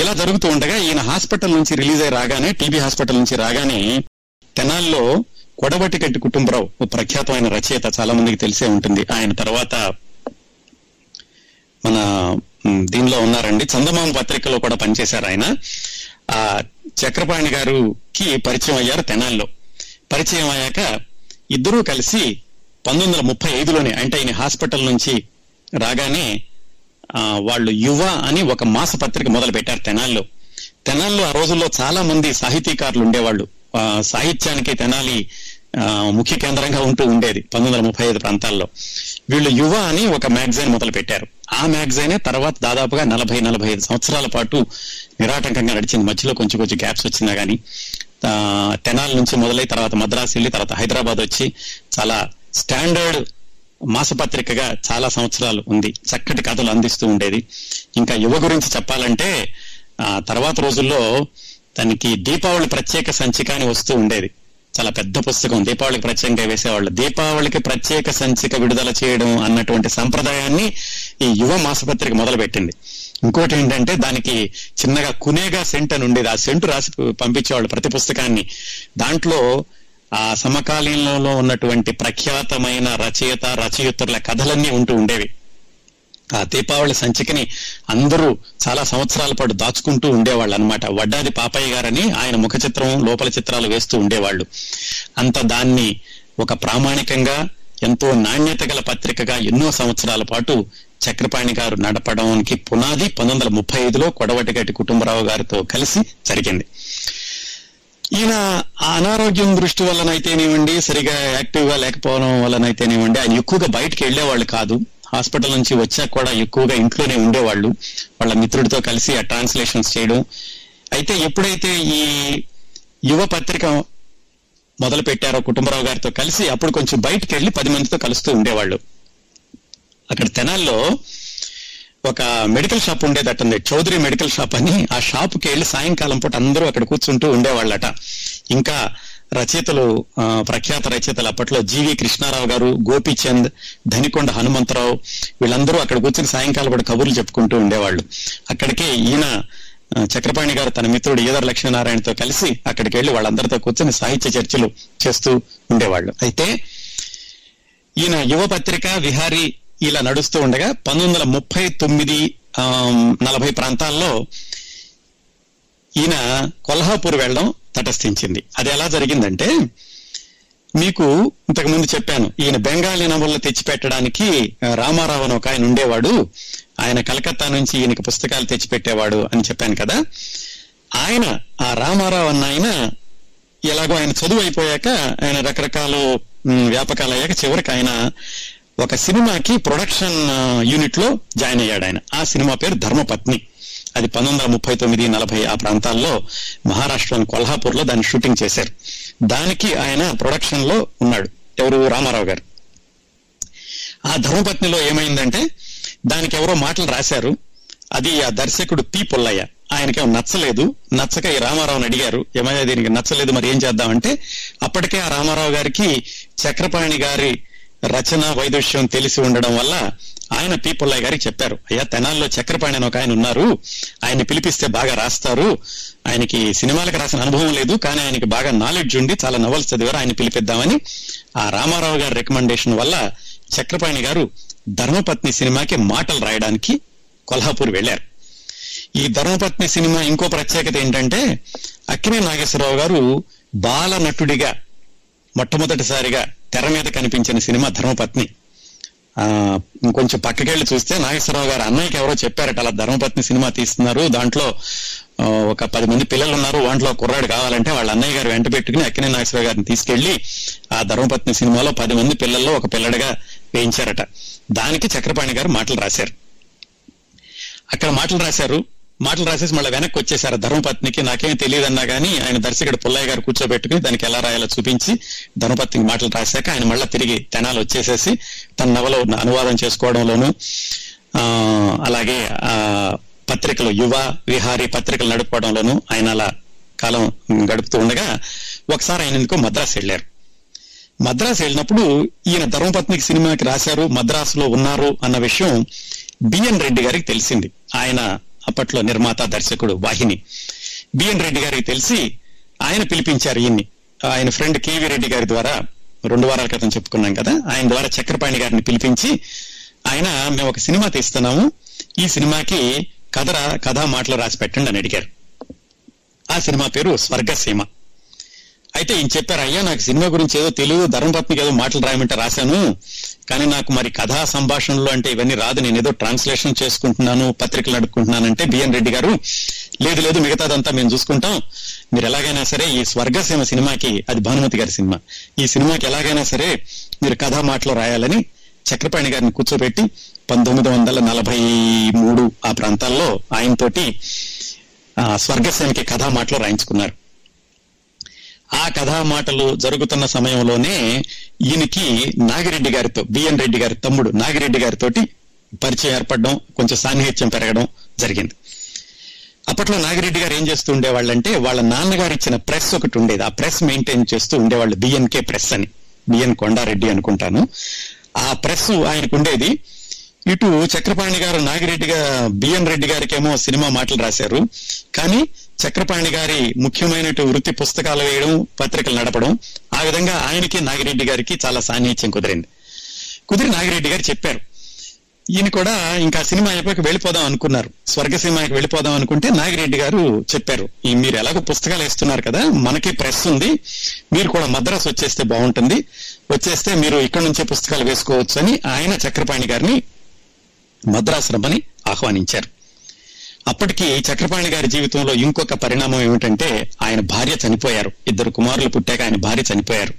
ఇలా జరుగుతూ ఉండగా ఈయన హాస్పిటల్ నుంచి రిలీజ్ అయి రాగానే టీబీ హాస్పిటల్ నుంచి రాగానే తెనాల్లో కొడవటిగట్టి కుటుంబరావు ఓ ప్రఖ్యాతమైన రచయిత చాలా మందికి తెలిసే ఉంటుంది. ఆయన తర్వాత మన దీనిలో ఉన్నారండి. చందమామ పత్రికలో కూడా పనిచేశారు ఆయన. ఆ చక్రపాణి గారుకి పరిచయం అయ్యారు తెనాల్లో. పరిచయం అయ్యాక ఇద్దరూ కలిసి పంతొమ్మిది వందల ముప్పై ఐదులోనే అంటే ఆయన హాస్పిటల్ నుంచి రాగానే వాళ్ళు యువ అని ఒక మాస పత్రిక మొదలు పెట్టారు తెనాల్లో. తెనాల్లో ఆ రోజుల్లో చాలా మంది సాహితీకారులు ఉండేవాళ్ళు. సాహిత్యానికి తెనాలి ఆ, ముఖ్య కేంద్రంగా ఉంటూ ఉండేది పంతొమ్మిది వందల ముప్పై ఐదు ప్రాంతాల్లో. వీళ్ళు యువ అని ఒక మ్యాగజైన్ మొదలు పెట్టారు ఆ మ్యాగజైనే తర్వాత దాదాపుగా నలభై నలభై ఐదు సంవత్సరాల పాటు నిరాటంకంగా నడిచింది. మధ్యలో కొంచెం కొంచెం గ్యాప్స్ వచ్చినా కానీ తెనాల నుంచి మొదలై తర్వాత మద్రాసు వెళ్ళి తర్వాత హైదరాబాద్ వచ్చి చాలా స్టాండర్డ్ మాసపత్రికగా చాలా సంవత్సరాలు ఉంది. చక్కటి కథలు అందిస్తూ ఉండేది. ఇంకా యువ గురించి చెప్పాలంటే ఆ తర్వాత రోజుల్లో తనకి దీపావళి ప్రత్యేక సంచిక అని వస్తూ ఉండేది. చాలా పెద్ద పుస్తకం. దీపావళికి ప్రత్యేకంగా వేసేవాళ్ళు. దీపావళికి ప్రత్యేక సంచిక విడుదల చేయడం అన్నటువంటి సంప్రదాయాన్ని ఈ యువ మాసపత్రిక మొదలు పెట్టింది ఇంకోటి ఏంటంటే దానికి చిన్నగా కునేగా సెంట్ అని ఉండేది. ఆ సెంటు రాసి పంపించేవాళ్ళు ప్రతి పుస్తకాన్ని. దాంట్లో ఆ సమకాలీనంలో ఉన్నటువంటి ప్రఖ్యాతమైన రచయిత రచయితరుల కథలన్నీ ఉంటూ ఉండేవి. ఆ దీపావళి సంచికని అందరూ చాలా సంవత్సరాల పాటు దాచుకుంటూ ఉండేవాళ్ళు అనమాట వడ్డాది పాపయ్య గారని ఆయన ముఖ చిత్రం లోపల చిత్రాలు వేస్తూ ఉండేవాళ్ళు. అంత దాన్ని ఒక ప్రామాణికంగా ఎంతో నాణ్యత గల పత్రికగా ఎన్నో సంవత్సరాల పాటు చక్రపాణి గారు నడపడానికి పునాది పంతొమ్మిది వందల ముప్పై ఐదులో కొడవటిగట్టి కుటుంబరావు గారితో కలిసి జరిగింది. ఈయన ఆ అనారోగ్యం దృష్టి వల్లనైతేనేమండి సరిగా యాక్టివ్గా లేకపోవడం వల్లనైతేనేమండి ఆయన ఎక్కువగా బయటకు వెళ్ళేవాళ్ళు కాదు. హాస్పిటల్ నుంచి వచ్చాక కూడా ఎక్కువగా ఇంట్లోనే ఉండేవాళ్ళు. వాళ్ళ మిత్రుడితో కలిసి ఆ ట్రాన్స్లేషన్స్ చేయడం. అయితే ఎప్పుడైతే ఈ యువ పత్రిక మొదలు పెట్టారో కుటుంబరావు గారితో కలిసి అప్పుడు కొంచెం బయటకు వెళ్ళి పది మందితో కలుస్తూ ఉండేవాళ్ళు. అక్కడ తెనాల్లో ఒక మెడికల్ షాప్ ఉండేదటండి. చౌదరి మెడికల్ షాప్ అని ఆ షాపుకి వెళ్ళి సాయంకాలం పూట అందరూ అక్కడ కూర్చుంటూ ఉండేవాళ్ళట. ఇంకా రచయితలు ప్రఖ్యాత రచయితలు అప్పట్లో జీవి కృష్ణారావు గారు గోపీచంద్ ధనికొండ హనుమంతరావు వీళ్ళందరూ అక్కడ కూర్చుని సాయంకాలం కూడా కబుర్లు చెప్పుకుంటూ ఉండేవాళ్ళు. అక్కడికే ఈయన చక్రపాణి గారు తన మిత్రుడు ఈదర్ లక్ష్మీనారాయణతో కలిసి అక్కడికి వెళ్ళి వాళ్ళందరితో కూర్చొని సాహిత్య చర్చలు చేస్తూ ఉండేవాళ్ళు. అయితే ఈయన యువ పత్రిక విహారీ ఇలా నడుస్తూ ఉండగా పంతొమ్మిది వందల ముప్పై తొమ్మిది నలభై ప్రాంతాల్లో ఈయన కొల్హాపూర్ వెళ్ళడం తటస్థించింది. అది ఎలా జరిగిందంటే మీకు ఇంతకు ముందు చెప్పాను ఈయన బెంగాలీ నవళ్ళు తెచ్చిపెట్టడానికి రామారావు అని ఒక ఆయన ఉండేవాడు. ఆయన కలకత్తా నుంచి ఈయనకి పుస్తకాలు తెచ్చిపెట్టేవాడు అని చెప్పాను కదా. ఆయన ఆ రామారావు అన్న ఆయన ఎలాగో ఆయన చదువు అయిపోయాక ఆయన రకరకాల వ్యాపకాలు అయ్యాక చివరికి ఆయన ఒక సినిమాకి ప్రొడక్షన్ యూనిట్లో జాయిన్ అయ్యాడు ఆయన. ఆ సినిమా పేరు ధర్మపత్ని. అది పంతొమ్మిది వందల ముప్పై తొమ్మిది నలభై ఆ ప్రాంతాల్లో మహారాష్ట్రలోని కొల్హాపూర్లో దాన్ని షూటింగ్ చేశారు. దానికి ఆయన ప్రొడక్షన్లో ఉన్నాడు. ఎవరు? రామారావు గారు. ఆ ధర్మపత్నిలో ఏమైందంటే దానికి ఎవరో మాటలు రాశారు. అది ఆ దర్శకుడు పి పుల్లయ్య. ఆయనకేం నచ్చలేదు. నచ్చక ఈ రామారావుని అడిగారు. ఏమైనా దీనికి నచ్చలేదు మరి ఏం చేద్దామంటే అప్పటికే ఆ రామారావు గారికి చక్రపాణి గారి రచన వైదుష్యం తెలిసి ఉండడం వల్ల ఆయన పి గారికి చెప్పారు అయ్యా తెనాల్లో చక్రపాణి అని ఒక ఆయన ఉన్నారు. ఆయన్ని పిలిపిస్తే బాగా రాస్తారు. ఆయనకి సినిమాలకు రాసిన అనుభవం లేదు కానీ ఆయనకి బాగా నాలెడ్జ్ ఉండి చాలా నవల్స్ చదివారు. ఆయన పిలిపిద్దామని ఆ రామారావు గారి రికమెండేషన్ వల్ల చక్రపాణి గారు ధర్మపత్ని సినిమాకి మాటలు రాయడానికి కొల్హాపూర్ వెళ్ళారు ఈ ధర్మపత్ని సినిమా ఇంకో ప్రత్యేకత ఏంటంటే అక్కినే నాగేశ్వరరావు గారు బాల నటుడిగా మొట్టమొదటిసారిగా తెర మీద కనిపించిన సినిమా ధర్మపత్ని. కొంచెం ఇంకొంచెం పక్కకెళ్ళి చూస్తే నాగేశ్వరరావు గారు అన్నయ్యకి ఎవరో చెప్పారట అలా ధర్మపత్ని సినిమా తీస్తున్నారు దాంట్లో ఒక పది మంది పిల్లలు ఉన్నారు వాంట్లో కుర్రాడు కావాలంటే వాళ్ళ అన్నయ్య గారు వెంట పెట్టుకుని అక్కినే నాగేశ్వరరావు గారిని తీసుకెళ్ళి ఆ ధర్మపత్ని సినిమాలో పది మంది పిల్లల్లో ఒక పిల్లడిగా వేయించారట. దానికి చక్రపాణి గారు మాటలు రాశారు. అక్కడ మాటలు రాశారు మాటలు రాసేసి మళ్ళీ వెనక్కి వచ్చేసారు ధర్మపత్నికి నాకేం తెలియదన్నా కానీ ఆయన దర్శకుడు పుల్లయ్య గారు కూర్చోబెట్టుకుని దానికి ఎలా రాయాలో చూపించి ధర్మపత్నికి మాటలు రాశాక ఆయన మళ్ళీ తిరిగి తెనాలు వచ్చేసేసి తన నవలో అనువాదం చేసుకోవడంలోను ఆ అలాగే ఆ పత్రికలు యువ విహారీ పత్రికలు నడుపుకోవడంలోనూ ఆయన అలా కాలం గడుపుతూ ఉండగా ఒకసారి ఆయన ఎందుకో మద్రాసు వెళ్ళారు. మద్రాసు వెళ్ళినప్పుడు ఈయన ధర్మపత్నికి సినిమాకి రాశారు మద్రాసులో ఉన్నారు అన్న విషయం బిఎన్ రెడ్డి గారికి తెలిసింది. ఆయన అప్పట్లో నిర్మాత దర్శకుడు వాహిని. బిఎన్ రెడ్డి గారికి తెలిసి ఆయన పిలిపించారు ఈయన్ని. ఆయన ఫ్రెండ్ కేవీ రెడ్డి గారి ద్వారా రెండు వారాల క్రితం చెప్పుకున్నాం కదా ఆయన ద్వారా చక్రపాణి గారిని పిలిపించి ఆయన మేము ఒక సినిమా తీస్తున్నాము. ఈ సినిమాకి కథ కథా మాటలు రాసి పెట్టండి అని అడిగారు. ఆ సినిమా పేరు స్వర్గసీమ. అయితే ఈయన చెప్పారు అయ్యా నాకు సినిమా గురించి ఏదో తెలుగు ధర్మపత్నికి ఏదో మాటలు రాయమంటే రాశాను. కానీ నాకు మరి కథా సంభాషణలు అంటే ఇవన్నీ రాదు. నేను ఏదో ట్రాన్స్లేషన్ చేసుకుంటున్నాను పత్రికలు అడుక్కుంటున్నానంటే బిఎన్ రెడ్డి గారు లేదు లేదు మిగతాదంతా మేము చూసుకుంటాం. మీరు ఎలాగైనా సరే ఈ స్వర్గసీమ సినిమాకి అది భానుమతి గారి సినిమా. ఈ సినిమాకి ఎలాగైనా సరే మీరు కథా మాటలు రాయాలని చక్రపాణి గారిని కూర్చోబెట్టి పంతొమ్మిది వందల నలభై మూడు ఆ ప్రాంతాల్లో ఆయనతోటి స్వర్గసీమకి కథా మాటలు రాయించుకున్నారు. ఆ కథా మాటలు జరుగుతున్న సమయంలోనే ఈయనకి నాగిరెడ్డి గారితో బిఎన్ రెడ్డి గారి తమ్ముడు నాగిరెడ్డి గారితోటి పరిచయం ఏర్పడడం కొంచెం సాన్నిహిత్యం పెరగడం జరిగింది. అప్పట్లో నాగిరెడ్డి గారు ఏం చేస్తూ ఉండేవాళ్ళంటే వాళ్ళ నాన్నగారు ఇచ్చిన ప్రెస్ ఒకటి ఉండేది. ఆ ప్రెస్ మెయింటైన్ చేస్తూ ఉండేవాళ్ళు బిఎన్కే ప్రెస్ అని. బిఎన్ కొండారెడ్డి అనుకుంటాను. ఆ ప్రెస్ ఆయనకు ఉండేది. ఇటు చక్రపాణి గారు నాగిరెడ్డి గారు బిఎన్ రెడ్డి గారికేమో సినిమా మాటలు రాశారు. కానీ చక్రపాణి గారి ముఖ్యమైన వృత్తి పుస్తకాలు వేయడం పత్రికలు నడపడం ఆ విధంగా ఆయనకి నాగిరెడ్డి గారికి చాలా సాన్నిహిత్యం కుదిరింది. కుదిరి నాగిరెడ్డి గారు చెప్పారు. ఈయన కూడా ఇంకా సినిమా అయిపోయి వెళ్ళిపోదాం అనుకున్నారు. స్వర్గసీమకి వెళ్ళిపోదాం అనుకుంటే నాగిరెడ్డి గారు చెప్పారు ఈ మీరు ఎలాగో పుస్తకాలు వేస్తున్నారు కదా మనకి ప్రెస్ ఉంది మీరు కూడా మద్రాసు వచ్చేస్తే బాగుంటుంది వచ్చేస్తే మీరు ఇక్కడ నుంచే పుస్తకాలు వేసుకోవచ్చు అని ఆయన చక్రపాణి గారిని మద్రాసు రమ్మని ఆహ్వానించారు. అప్పటికి చక్రపాణి గారి జీవితంలో ఇంకొక పరిణామం ఏమిటంటే ఆయన భార్య చనిపోయారు. ఇద్దరు కుమారులు పుట్టాక ఆయన భార్య చనిపోయారు.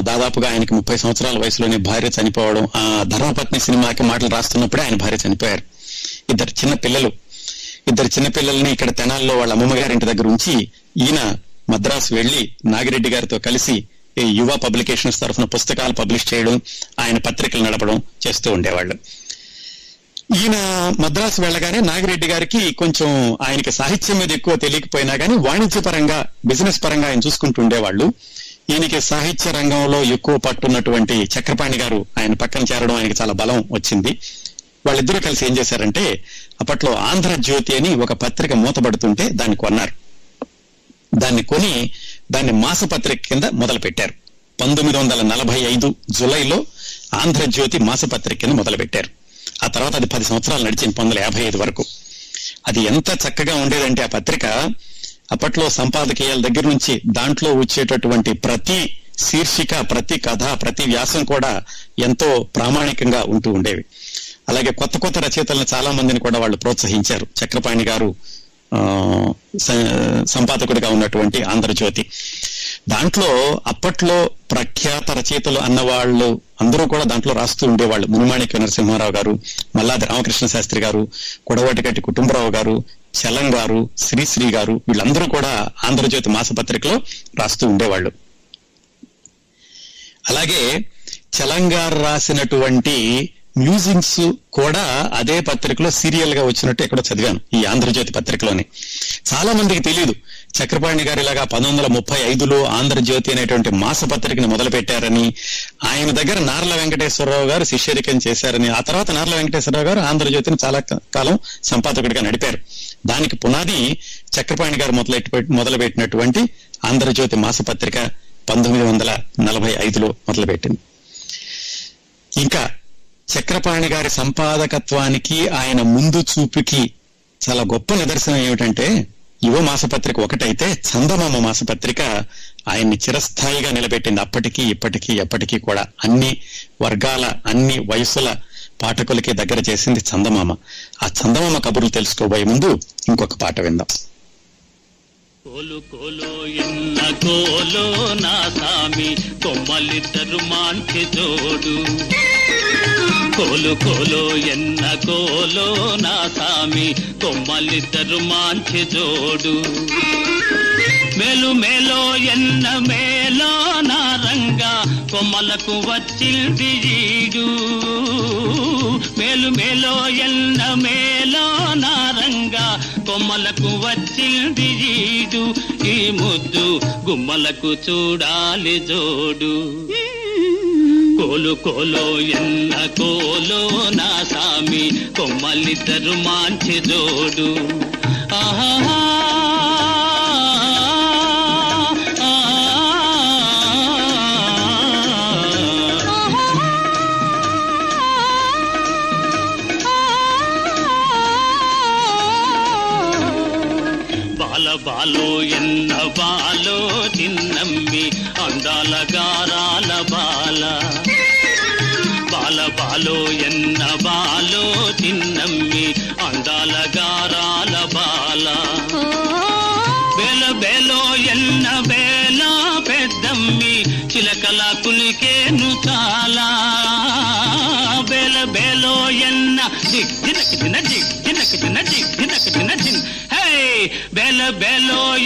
దాదాపుగా ఆయనకి ముప్పై సంవత్సరాల వయసులోనే భార్య చనిపోవడం ఆ ధర్మపత్ని సినిమాకి మాటలు రాస్తున్నప్పుడే ఆయన భార్య చనిపోయారు. ఇద్దరు చిన్న పిల్లలు. ఇద్దరు చిన్న పిల్లల్ని ఇక్కడ తెనాల్లో వాళ్ళ అమ్మమ్మ గారింటి దగ్గర ఉంచి ఈయన మద్రాసు వెళ్ళి నాగిరెడ్డి గారితో కలిసి ఈ యువ పబ్లికేషన్స్ తరఫున పుస్తకాలు పబ్లిష్ చేయడం ఆయన పత్రికలు నడపడం చేస్తూ ఉండేవాళ్ళు. ఈయన మద్రాసు వెళ్ళగానే నాగిరెడ్డి గారికి కొంచెం ఆయనకి సాహిత్యం మీద ఎక్కువ తెలియకపోయినా కానీ వాణిజ్యపరంగా బిజినెస్ పరంగా ఆయన చూసుకుంటుండేవాళ్ళు ఈయనకి సాహిత్య రంగంలో ఎక్కువ పట్టున్నటువంటి చక్రపాణి గారు ఆయన పక్కన చేరడం ఆయనకి చాలా బలం వచ్చింది. వాళ్ళిద్దరూ కలిసి ఏం చేశారంటే అప్పట్లో ఆంధ్రజ్యోతి అని ఒక పత్రిక మూతపడుతుంటే దాన్ని కొన్నారు. దాన్ని కొని దాన్ని మాసపత్రిక కింద మొదలు పెట్టారు పంతొమ్మిది వందల నలభై ఐదు జులైలో ఆంధ్రజ్యోతి మాసపత్రిక కింద మొదలు పెట్టారు ఆ తర్వాత అది పది సంవత్సరాలు నడిచింది పంతొమ్మిది యాభై ఐదు వరకు. అది ఎంత చక్కగా ఉండేదంటే ఆ పత్రిక అప్పట్లో సంపాదకీయాల దగ్గర నుంచి దాంట్లో వచ్చేటటువంటి ప్రతి శీర్షిక ప్రతి కథ ప్రతి వ్యాసం కూడా ఎంతో ప్రామాణికంగా ఉంటూ ఉండేవి. అలాగే కొత్త కొత్త రచయితలను చాలా మందిని కూడా వాళ్ళు ప్రోత్సహించారు. చక్రపాణి గారు సంపాదకుడిగా ఉన్నటువంటి ఆంధ్రజ్యోతి. దాంట్లో అప్పట్లో ప్రఖ్యాత రచయితలు అన్నవాళ్ళు అందరూ కూడా దాంట్లో రాస్తూ ఉండేవాళ్ళు. మునిమాణిక్య నరసింహారావు గారు మల్లాది రామకృష్ణ శాస్త్రి గారు కొడవటిగట్టి కుటుంబరావు గారు చలం గారు శ్రీశ్రీ గారు వీళ్ళందరూ కూడా ఆంధ్రజ్యోతి మాసపత్రికలో రాస్తూ ఉండేవాళ్ళు. అలాగే చలంగారు రాసినటువంటి మ్యూజిక్స్ కూడా అదే పత్రికలో సీరియల్గా వచ్చినట్టు ఎక్కడో చదివాను ఈ ఆంధ్రజ్యోతి పత్రికలోనే. చాలా మందికి తెలియదు చక్రపాణి గారు ఇలాగా పంతొమ్మిది వందల ముప్పై ఐదులో ఆంధ్రజ్యోతి అనేటువంటి మాసపత్రికను మొదలుపెట్టారని ఆయన దగ్గర నార్ల వెంకటేశ్వరరావు గారు శిష్యరికం చేశారని ఆ తర్వాత నార్ల వెంకటేశ్వరరావు గారు ఆంధ్రజ్యోతిని చాలా కాలం సంపాదకుడిగా నడిపారు. దానికి పునాది చక్రపాణి గారు మొదలెట్టి మొదలుపెట్టినటువంటి ఆంధ్రజ్యోతి మాసపత్రిక పంతొమ్మిది వందల నలభై ఐదులో మొదలుపెట్టింది. ఇంకా చక్రపాణి గారి సంపాదకత్వానికి ఆయన ముందు చూపుకి చాలా గొప్ప నిదర్శనం ఏమిటంటే యువ మాసపత్రిక ఒకటైతే చందమామ మాసపత్రిక ఆయన్ని చిరస్థాయిగా నిలబెట్టింది. అప్పటికీ ఇప్పటికీ ఎప్పటికీ కూడా అన్ని వర్గాల అన్ని వయసుల పాఠకులకి దగ్గర చేసింది చందమామ. ఆ చందమామ కబుర్లు తెలుసుకోబోయే ముందు ఇంకొక పాట విందాం. కోలు కోలో ఎన్న కోలో నా సామి కొమ్మలిద్దరు మాంటి జోడు. కోలు కోలో ఎన్న కోలో నా సామి కొమ్మలిద్దరు మాంచి జోడు. మేలు మేలో ఎన్న మేలో నారంగా కొమ్మలకు వచ్చింది జీడు మేలు మేలో ఎన్న మేలో నారంగా కొమ్మలకు వచ్చింది జీడు ఈ ముద్దు గుమ్మలకు చూడాలి జోడు. కోలు కోలో ఎన్న కోలో నా సామి కొమ్మలిద్దరు మాంచి జోడు. ఆహా బాల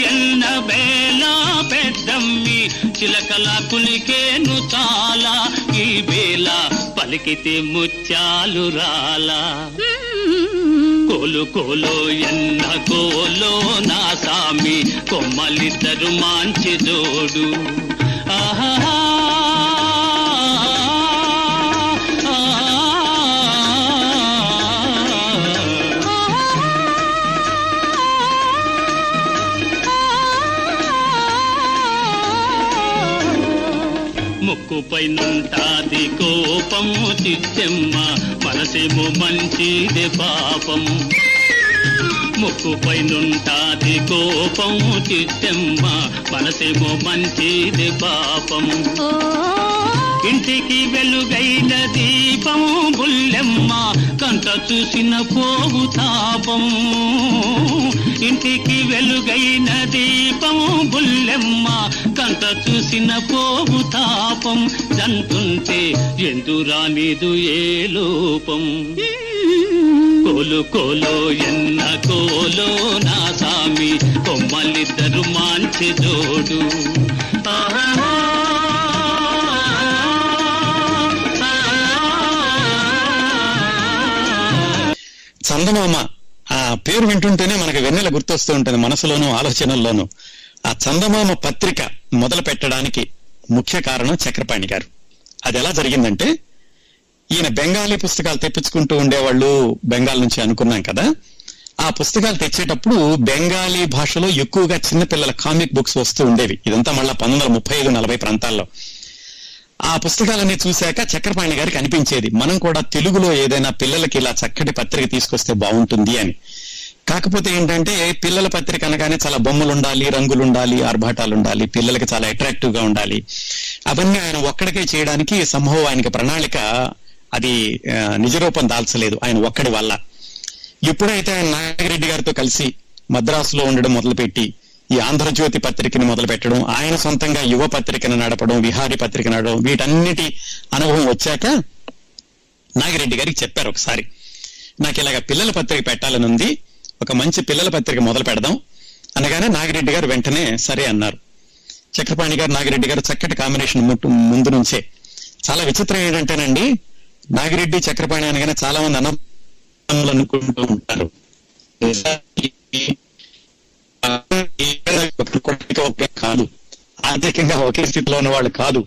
ఎన్నబేలా పెద్దమ్మి చిలకల కులికేను చాలా ఈ బేల పలికితే ముత్యాలు రాలా. కోలు కోలో ఎన్న కోలో నా సామి కొమ్మలిద్దరు మాంచి జోడు. ఆహా ముక్కుపై నుంటాది కోపము చిత్తెమ్మ మనసేమో మంచిది పాపం. ముక్కుపై నుంటాది కోపము చిత్తెమ్మ మనసేమో మంచిది పాపం. ఇంటికి వెలుగైన దీపం బుల్లెమ్మ కంట చూసిన పోగు తాపం ఇంటికి వెలుగైన దీపం బుల్లెమ్మ కంట చూసిన పోగు తాపం. జంతుంటే ఎందురా నీదు ఏ లోపం. కోలు కోలో ఎన్న కోలో నా సామి కొమ్మలిద్దరు మాంచి జోడు. చందమామ ఆ పేరు వింటుంటేనే మనకి వెన్నెల గుర్తొస్తూ ఉంటుంది మనసులోనూ ఆలోచనల్లోనూ. ఆ చందమామ పత్రిక మొదలు పెట్టడానికి ముఖ్య కారణం చక్రపాణి గారు. అది ఎలా జరిగిందంటే ఈయన బెంగాలీ పుస్తకాలు తెప్పించుకుంటూ ఉండేవాళ్ళు బెంగాల్ నుంచి అనుకున్నాం కదా. ఆ పుస్తకాలు తెచ్చేటప్పుడు బెంగాలీ భాషలో ఎక్కువగా చిన్నపిల్లల కామిక్ బుక్స్ వస్తూ ఉండేవి. ఇదంతా మళ్ళా పంతొమ్మిది వందల ముప్పై ఐదు నలభై ప్రాంతాల్లో. ఆ పుస్తకాలన్నీ చూశాక చక్రపాణి గారికి అనిపించేది మనం కూడా తెలుగులో ఏదైనా పిల్లలకి ఇలా చక్కటి పత్రిక తీసుకొస్తే బాగుంటుంది అని. కాకపోతే ఏంటంటే పిల్లల పత్రిక అనగానే చాలా బొమ్మలు ఉండాలి రంగులు ఉండాలి ఆర్భాటాలు ఉండాలి పిల్లలకి చాలా అట్రాక్టివ్గా ఉండాలి. అవన్నీ ఆయన ఒక్కడికే చేయడానికి సంభవం ఆయనకి ప్రణాళిక అది నిజరూపం దాల్చలేదు ఆయన ఒక్కడి వల్ల. ఎప్పుడైతే ఆయన నాగిరెడ్డి గారితో కలిసి మద్రాసులో ఉండడం మొదలుపెట్టి ఈ ఆంధ్రజ్యోతి పత్రికని మొదలు పెట్టడం ఆయన సొంతంగా యువ పత్రికను నడపడం విహారీ పత్రిక నడవడం వీటన్నిటి అనుభవం వచ్చాక నాగిరెడ్డి గారికి చెప్పారు ఒకసారి. నాకు ఇలాగ పిల్లల పత్రిక పెట్టాలని ఉంది ఒక మంచి పిల్లల పత్రిక మొదలు పెడదాం అనగానే నాగిరెడ్డి గారు వెంటనే సరే అన్నారు. చక్రపాణి గారు నాగిరెడ్డి గారు చక్కటి కాంబినేషన్ ముట్టు ముందు నుంచే. చాలా విచిత్రం ఏంటంటేనండి నాగిరెడ్డి చక్రపాణి అనగానే చాలా మంది అనుకుంటూ ఉంటారు. కాదు. ఆర్థికంగా ఒకే స్థితిలో ఉన్న వాళ్ళు కాదు.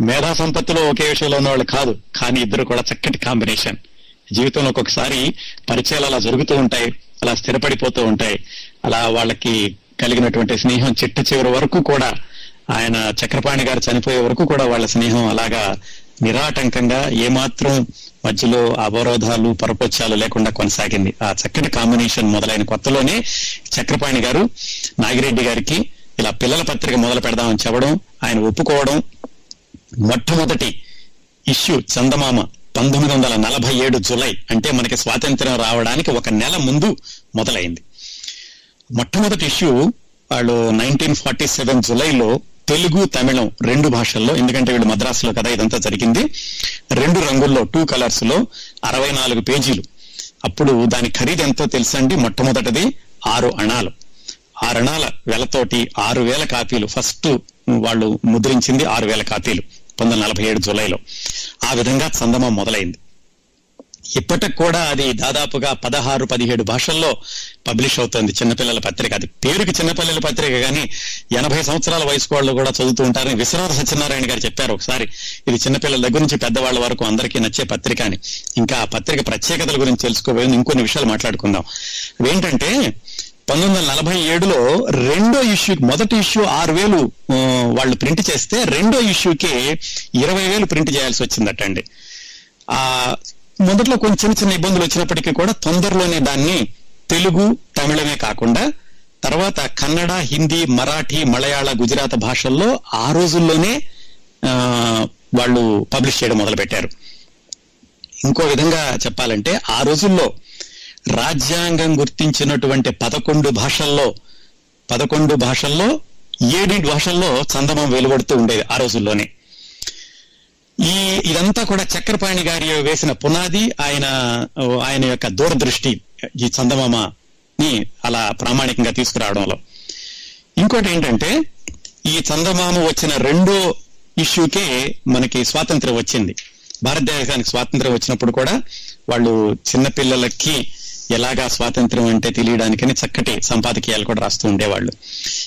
మేధా సంపత్తిలో ఒకే విషయంలో ఉన్న వాళ్ళు కాదు. కానీ ఇద్దరు కూడా చక్కటి కాంబినేషన్. జీవితంలో ఒక్కొక్కసారి పరిచయాలు అలా జరుగుతూ ఉంటాయి. అలా స్థిరపడిపోతూ ఉంటాయి. అలా వాళ్ళకి కలిగినటువంటి స్నేహం చిట్ట చివరి వరకు కూడా ఆయన చక్రపాణి గారు చనిపోయే వరకు కూడా వాళ్ళ స్నేహం అలాగా నిరాటంకంగా ఏమాత్రం మధ్యలో అవరోధాలు పరపొచ్చాలు లేకుండా కొనసాగింది. ఆ చక్కటి కాంబినేషన్ మొదలైన కొత్తలోనే చక్రపాణి గారు నాగిరెడ్డి గారికి ఇలా పిల్లల పత్రిక మొదలు పెడదామని చెప్పడం ఆయన ఒప్పుకోవడం మొట్టమొదటి ఇష్యూ చందమామ పంతొమ్మిది వందల నలభై ఏడు జులై అంటే మనకి స్వాతంత్ర్యం రావడానికి ఒక నెల ముందు మొదలైంది. మొట్టమొదటి ఇష్యూ వాళ్ళు నైన్టీన్ ఫార్టీ సెవెన్ జులైలో తెలుగు తమిళం రెండు భాషల్లో ఎందుకంటే వీళ్ళు మద్రాసులో కదా ఇదంతా జరిగింది. రెండు రంగుల్లో టూ కలర్స్లో అరవై నాలుగు పేజీలు. అప్పుడు దాని ఖరీదు ఎంతో తెలుసండి? మొట్టమొదటిది ఆరు అణాలు. ఆరు అణాల వెలతోటి ఆరు వేల కాపీలు. ఫస్ట్ వాళ్ళు ముద్రించింది ఆరు వేల కాపీలు. పంతొమ్మిది నలభై ఏడు జూలైలో. ఆ విధంగా చందమా మొదలైంది. ఇప్పటికి కూడా అది దాదాపుగా పదహారు పదిహేడు భాషల్లో పబ్లిష్ అవుతుంది చిన్నపిల్లల పత్రిక. అది పేరుకి చిన్నపిల్లల పత్రిక కానీ ఎనభై సంవత్సరాల వయసు వాళ్ళు కూడా చదువుతూ ఉంటారని విశ్వనాథ సత్యనారాయణ గారు చెప్పారు ఒకసారి. ఇది చిన్నపిల్లల దగ్గర నుంచి పెద్దవాళ్ళ వరకు అందరికీ నచ్చే పత్రిక అని. ఇంకా ఆ పత్రిక ప్రత్యేకతల గురించి తెలుసుకోవాలని ఇంకొన్ని విషయాలు మాట్లాడుకుందాం. ఏంటంటే పంతొమ్మిది వందల నలభై ఏడులో రెండో ఇష్యూ మొదటి ఇష్యూ ఆరు వేలు వాళ్ళు ప్రింట్ చేస్తే రెండో ఇష్యూకి ఇరవై వేలు ప్రింట్ చేయాల్సి వచ్చిందటండి. ఆ మొదట్లో కొంచెం చిన్న చిన్న ఇబ్బందులు వచ్చినప్పటికీ కూడా తొందరలోనే దాన్ని తెలుగు తమిళమే కాకుండా తర్వాత కన్నడ హిందీ మరాఠీ మలయాళ గుజరాత్ భాషల్లో ఆ రోజుల్లోనే వాళ్ళు పబ్లిష్ చేయడం మొదలుపెట్టారు. ఇంకో విధంగా చెప్పాలంటే ఆ రోజుల్లో రాజ్యాంగం గుర్తించినటువంటి పదకొండు భాషల్లో పదకొండు భాషల్లో ఏడు భాషల్లో చందమం వెలువడుతూ ఉండేది ఆ రోజుల్లోనే. ఈ ఇదంతా కూడా చక్రపాణి గారి వేసిన పునాది ఆయన ఆయన యొక్క దూరదృష్టి ఈ చందమామని అలా ప్రామాణికంగా తీసుకురావడంలో. ఇంకోటి ఏంటంటే ఈ చందమామ వచ్చిన రెండో ఇష్యూకే మనకి స్వాతంత్రం వచ్చింది. భారతదేశానికి స్వాతంత్రం వచ్చినప్పుడు కూడా వాళ్ళు చిన్నపిల్లలకి ఎలాగా స్వాతంత్రం అంటే తెలియడానికని చక్కటి సంపాదకీయాలు కూడా రాస్తూ ఉండేవాళ్ళు.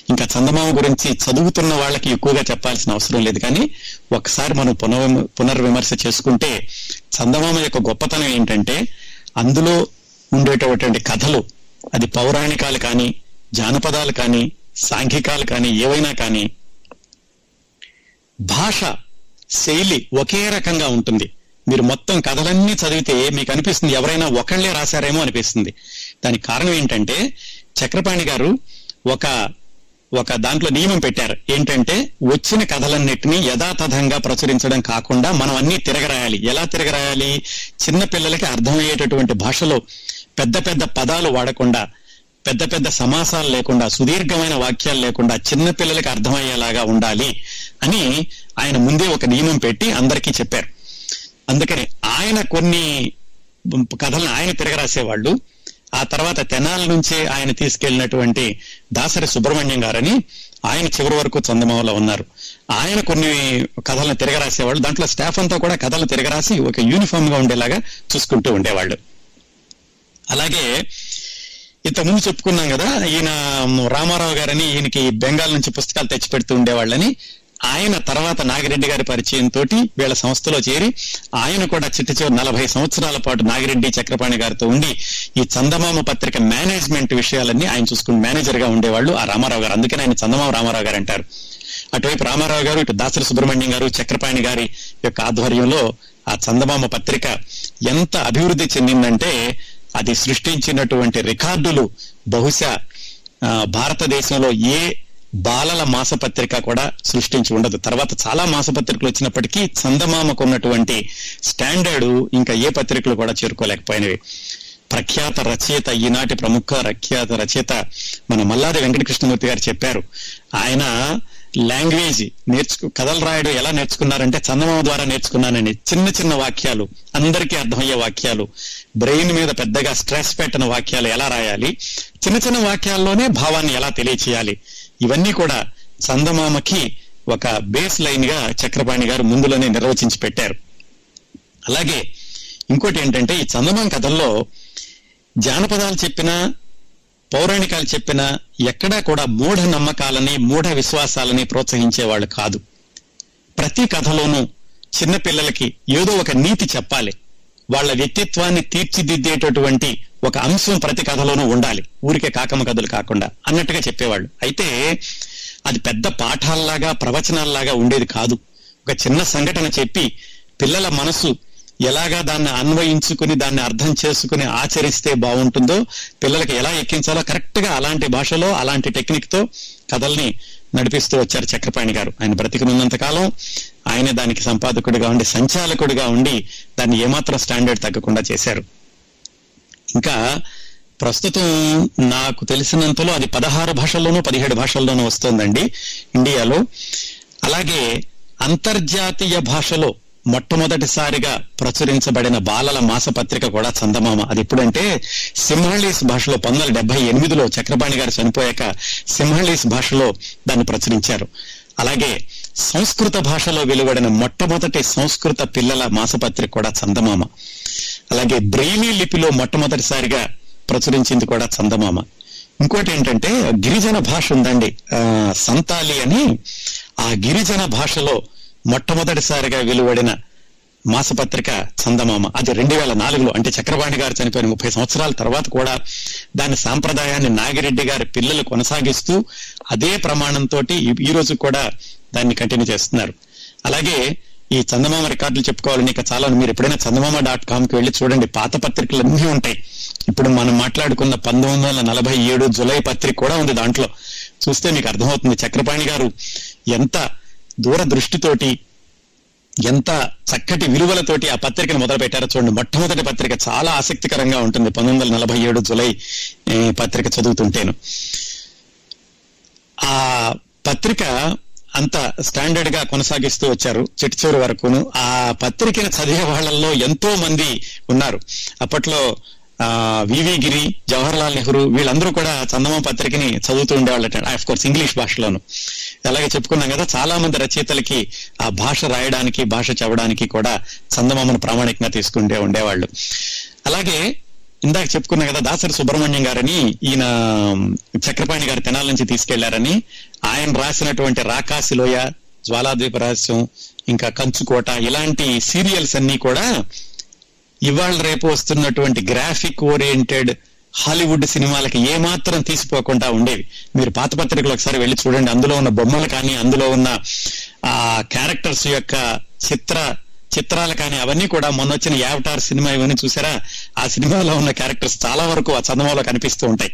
ఇంకా చందమామ గురించి చదువుతున్న వాళ్ళకి ఎక్కువగా చెప్పాల్సిన అవసరం లేదు. కానీ ఒకసారి మనం పునర్ పునర్విమర్శ చేసుకుంటే చందమామ యొక్క గొప్పతనం ఏంటంటే అందులో ఉండేటటువంటి కథలు అది పౌరాణికాలు కానీ జానపదాలు కానీ సాంఘికాలు కానీ ఏవైనా కానీ భాష శైలి ఒకే రకంగా ఉంటుంది. మీరు మొత్తం కథలన్నీ చదివితే మీకు అనిపిస్తుంది ఎవరైనా ఒకళ్ళే రాశారేమో అనిపిస్తుంది. దానికి కారణం ఏంటంటే చక్రపాణి గారు ఒక ఒక దాంట్లో నియమం పెట్టారు. ఏంటంటే వచ్చిన కథలన్నిటినీ యథాతథంగా ప్రచురించడం కాకుండా మనం అన్ని తిరగరాయాలి. ఎలా తిరగరాయాలి? చిన్న పిల్లలకి అర్థమయ్యేటటువంటి భాషలో పెద్ద పెద్ద పదాలు వాడకుండా పెద్ద పెద్ద సమాసాలు లేకుండా సుదీర్ఘమైన వాక్యాలు లేకుండా చిన్న పిల్లలకి అర్థమయ్యేలాగా ఉండాలి అని ఆయన ముందే ఒక నియమం పెట్టి అందరికీ చెప్పారు. అందుకని ఆయన కొన్ని కథలను ఆయన తిరగరాసేవాళ్ళు. ఆ తర్వాత తెనాల నుంచే ఆయన తీసుకెళ్ళినటువంటి దాసరి సుబ్రహ్మణ్యం గారని ఆయన చివరి వరకు చందమామలో ఉన్నారు. ఆయన కొన్ని కథలను తిరగరాసేవాళ్ళు. దాంట్లో స్టాఫ్ అంతా కూడా కథలు తిరగరాసి ఒక యూనిఫామ్గా ఉండేలాగా చూసుకుంటూ ఉండేవాళ్ళు. అలాగే ఇంతకుముందు చెప్పుకున్నాం కదా ఈయన రామారావు గారని ఈయనకి బెంగాల్ నుంచి పుస్తకాలు తెచ్చి పెడుతూ ఉండేవాళ్ళని ఆయన తర్వాత నాగిరెడ్డి గారి పరిచయం తోటి వీళ్ళ సంస్థలో చేరి ఆయన కూడా చిట్ట చివరి నలభై సంవత్సరాల పాటు నాగిరెడ్డి చక్రపాణి గారితో ఉండి ఈ చందమామ పత్రిక మేనేజ్మెంట్ విషయాలన్నీ ఆయన చూసుకుని మేనేజర్గా ఉండేవాళ్ళు ఆ రామారావు గారు. అందుకని ఆయన చందమామ రామారావు గారు అంటారు. అటువైపు రామారావు గారు ఇటు దాసరి సుబ్రహ్మణ్యం గారు చక్రపాణి గారి యొక్క ఆధ్వర్యంలో ఆ చందమామ పత్రిక ఎంత అభివృద్ధి చెందిందంటే అది సృష్టించినటువంటి రికార్డులు బహుశా భారతదేశంలో ఏ బాలల మాసపత్రిక కూడా సృష్టించి ఉండదు. తర్వాత చాలా మాసపత్రికలు వచ్చినప్పటికీ చందమామకు ఉన్నటువంటి స్టాండర్డ్ ఇంకా ఏ పత్రికలు కూడా చేరుకోలేకపోయినవి. ప్రఖ్యాత రచయిత ఈనాటి ప్రముఖ ప్రఖ్యాత రచయిత మన మల్లాది వెంకటకృష్ణమూర్తి గారు చెప్పారు. ఆయన లాంగ్వేజ్ నేర్చుకు కథలు రాయడం ఎలా నేర్చుకున్నారంటే చందమామ ద్వారా నేర్చుకున్నానని చిన్న చిన్న వాక్యాలు అందరికీ అర్థమయ్యే వాక్యాలు బ్రెయిన్ మీద పెద్దగా స్ట్రెస్ పెట్టిన వాక్యాలు ఎలా రాయాలి చిన్న చిన్న వాక్యాల్లోనే భావాన్ని ఎలా తెలియచేయాలి ఇవన్నీ కూడా చందమామకి ఒక బేస్ లైన్గా చక్రపాణి గారు ముందులోనే నిర్వచించి పెట్టారు. అలాగే ఇంకోటి ఏంటంటే ఈ చందమామ కథల్లో జానపదాలు చెప్పినా పౌరాణికాలు చెప్పినా ఎక్కడా కూడా మూఢ నమ్మకాలని మూఢ విశ్వాసాలని ప్రోత్సహించేవాళ్ళు కాదు. ప్రతి కథలోనూ చిన్న పిల్లలకి ఏదో ఒక నీతి చెప్పాలి. వాళ్ళ వ్యక్తిత్వాన్ని తీర్చిదిద్దేటటువంటి ఒక అంశం ప్రతి కథలోనూ ఉండాలి. ఊరికే కాకమ్మ కథలు కాకుండా అన్నట్టుగా చెప్పేవాళ్ళు. అయితే అది పెద్ద పాఠాల్లాగా ప్రవచనాల్లాగా ఉండేది కాదు. ఒక చిన్న సంఘటన చెప్పి పిల్లల మనసు ఎలాగా దాన్ని అన్వయించుకుని దాన్ని అర్థం చేసుకుని ఆచరిస్తే బాగుంటుందో పిల్లలకి ఎలా ఎక్కించాలో కరెక్ట్గా అలాంటి భాషలో అలాంటి టెక్నిక్తో కథల్ని నడిపిస్తూ వచ్చారు చక్రపాణి గారు. ఆయన బ్రతికినంత కాలం ఆయన దానికి సంపాదకుడిగా ఉండి సంచాలకుడిగా ఉండి దాన్ని ఏమాత్రం స్టాండర్డ్ తగ్గకుండా చేశారు. ఇంకా ప్రస్తుతం నాకు తెలిసినంతలో అది పదహారు భాషల్లోనూ పదిహేడు భాషల్లోనూ వస్తుందండి ఇండియాలో. అలాగే అంతర్జాతీయ భాషలో మొట్టమొదటిసారిగా ప్రచురించబడిన బాలల మాసపత్రిక కూడా చందమామ. అది ఎప్పుడంటే సింహళీస్ భాషలో పంతొమ్మిది వందల డెబ్బై ఎనిమిదిలో చక్రపాణి గారు చనిపోయాక సింహళీస్ భాషలో దాన్ని ప్రచురించారు. అలాగే సంస్కృత భాషలో వెలువడిన మొట్టమొదటి సంస్కృత పిల్లల మాసపత్రిక కూడా చందమామ. అలాగే బ్రెయిలీ లిపిలో మొట్టమొదటిసారిగా ప్రచురించింది కూడా చందమామ. ఇంకోటి ఏంటంటే గిరిజన భాష ఉందండి. సంతాలి అని ఆ గిరిజన భాషలో మొట్టమొదటిసారిగా వెలువడిన మాసపత్రిక చందమామ. అది రెండు వేల నాలుగులో అంటే చక్రపాణి గారు చనిపోయిన ముప్పై సంవత్సరాల తర్వాత కూడా దాని సాంప్రదాయాన్ని నాగిరెడ్డి గారి పిల్లలు కొనసాగిస్తూ అదే ప్రమాణంతో ఈ రోజు కూడా దాన్ని కంటిన్యూ చేస్తున్నారు. అలాగే ఈ చందమామ రికార్డులు చెప్పుకోవాలని ఇక చాలా మీరు ఎప్పుడైనా చందమామ డాట్ కామ్కి వెళ్ళి చూడండి. పాత పత్రికలు అన్నీ ఉంటాయి. ఇప్పుడు మనం మాట్లాడుకున్న పంతొమ్మిది వందల నలభై ఏడు జులై పత్రిక కూడా ఉంది దాంట్లో. చూస్తే మీకు అర్థమవుతుంది. చక్రపాణి గారు ఎంత దూరదృష్టితోటి ఎంత చక్కటి విలువలతోటి ఆ పత్రికను మొదలు పెట్టారో చూడండి. మొట్టమొదటి పత్రిక చాలా ఆసక్తికరంగా ఉంటుంది. పంతొమ్మిది వందల నలభై ఏడు జులై పత్రిక చదువుతుంటేను. ఆ పత్రిక అంత స్టాండర్డ్గా కొనసాగిస్తూ వచ్చారు చిట్ట చివరి వరకును. ఆ పత్రికను చదివే వాళ్ళల్లో ఎంతో మంది ఉన్నారు. అప్పట్లో ఆ వివి గిరి జవహర్లాల్ నెహ్రూ వీళ్ళందరూ కూడా చందమ పత్రికని చదువుతూ ఉండేవాళ్ళట ఆఫ్ కోర్స్ ఇంగ్లీష్ భాషలోను. అలాగే చెప్పుకున్నాం కదా చాలా మంది రచయితలకి ఆ భాష రాయడానికి భాష చదవడానికి కూడా చందమామను ప్రామాణికంగా తీసుకుంటే ఉండేవాళ్ళు. అలాగే ఇందాక చెప్పుకున్నా కదా దాసరి సుబ్రహ్మణ్యం గారని ఈయన చక్రపాణి గారి తెనాల నుంచి తీసుకెళ్ళారని ఆయన రాసినటువంటి రాకాశిలోయ జ్వాలాద్వీప రహస్యం ఇంకా కంచుకోట ఇలాంటి సీరియల్స్ అన్ని కూడా ఇవాళ రేపు వస్తున్నటువంటి గ్రాఫిక్ ఓరియంటెడ్ హాలీవుడ్ సినిమాలకి ఏమాత్రం తీసిపోకుండా ఉండేవి. మీరు పాత పత్రికలు ఒకసారి వెళ్ళి చూడండి. అందులో ఉన్న బొమ్మలు కానీ అందులో ఉన్న ఆ క్యారెక్టర్స్ యొక్క చిత్ర చిత్రాలు కానీ అవన్నీ కూడా మొన్న వచ్చిన యావటార్ సినిమా ఇవన్నీ చూసారా? ఆ సినిమాలో ఉన్న క్యారెక్టర్స్ చాలా వరకు ఆ చందమాలో కనిపిస్తూ ఉంటాయి.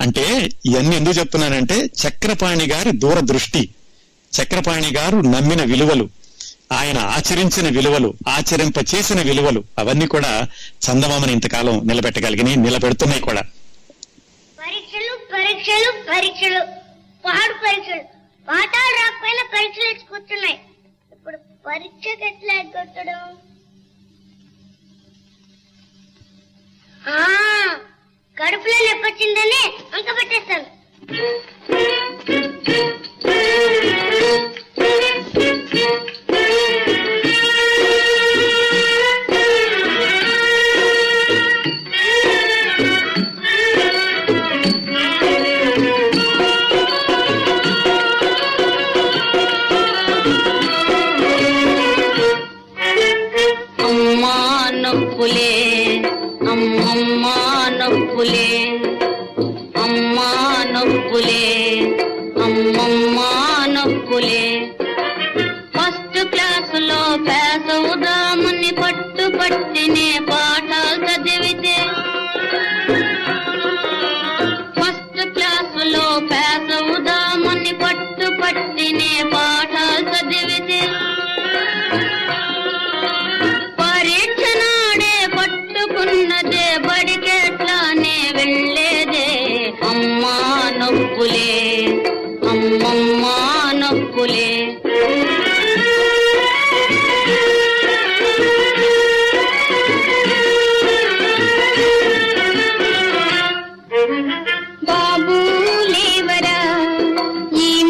అంటే ఇవన్నీ ఎందుకు చెప్తున్నానంటే చక్రపాణి గారి దూరదృష్టి చక్రపాణి గారు నమ్మిన విలువలు ఆయన ఆచరించిన విలువలు ఆచరింప చేసిన విలువలు అవన్నీ కూడా చందమామని ఇంతకాలం నిలబెట్టగలిగినాయి నిలబెడుతున్నాయి కూడా. పరీక్షలు పరీక్షలు పరీక్షలు పాడు పరీక్షలు పాఠాలు రాకపోయినా పరీక్షలు కూర్చున్నాయి. పరీక్షకు ఎట్లా ఎగ్గొట్టడం? ఆ, కడుపులో నొప్పి వచ్చిందని అంక పెట్టేస్తాను.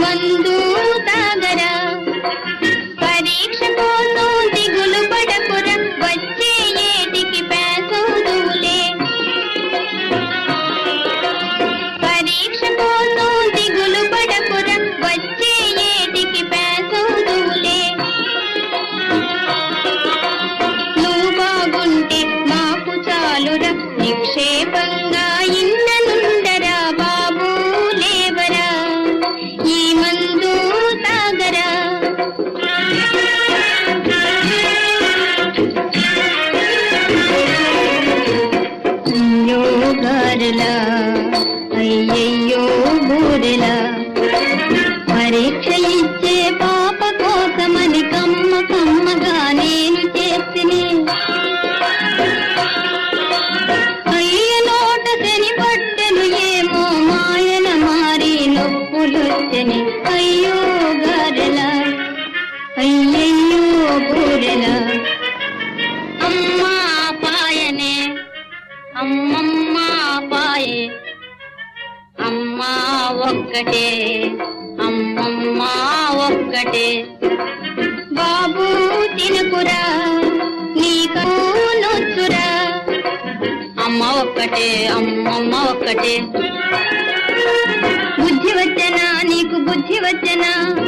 ఈ ఒక్కటే అమ్మమ్మ ఒక్కటే. బుద్ధి వచ్చనా నీకు బుద్ధి వచ్చనా?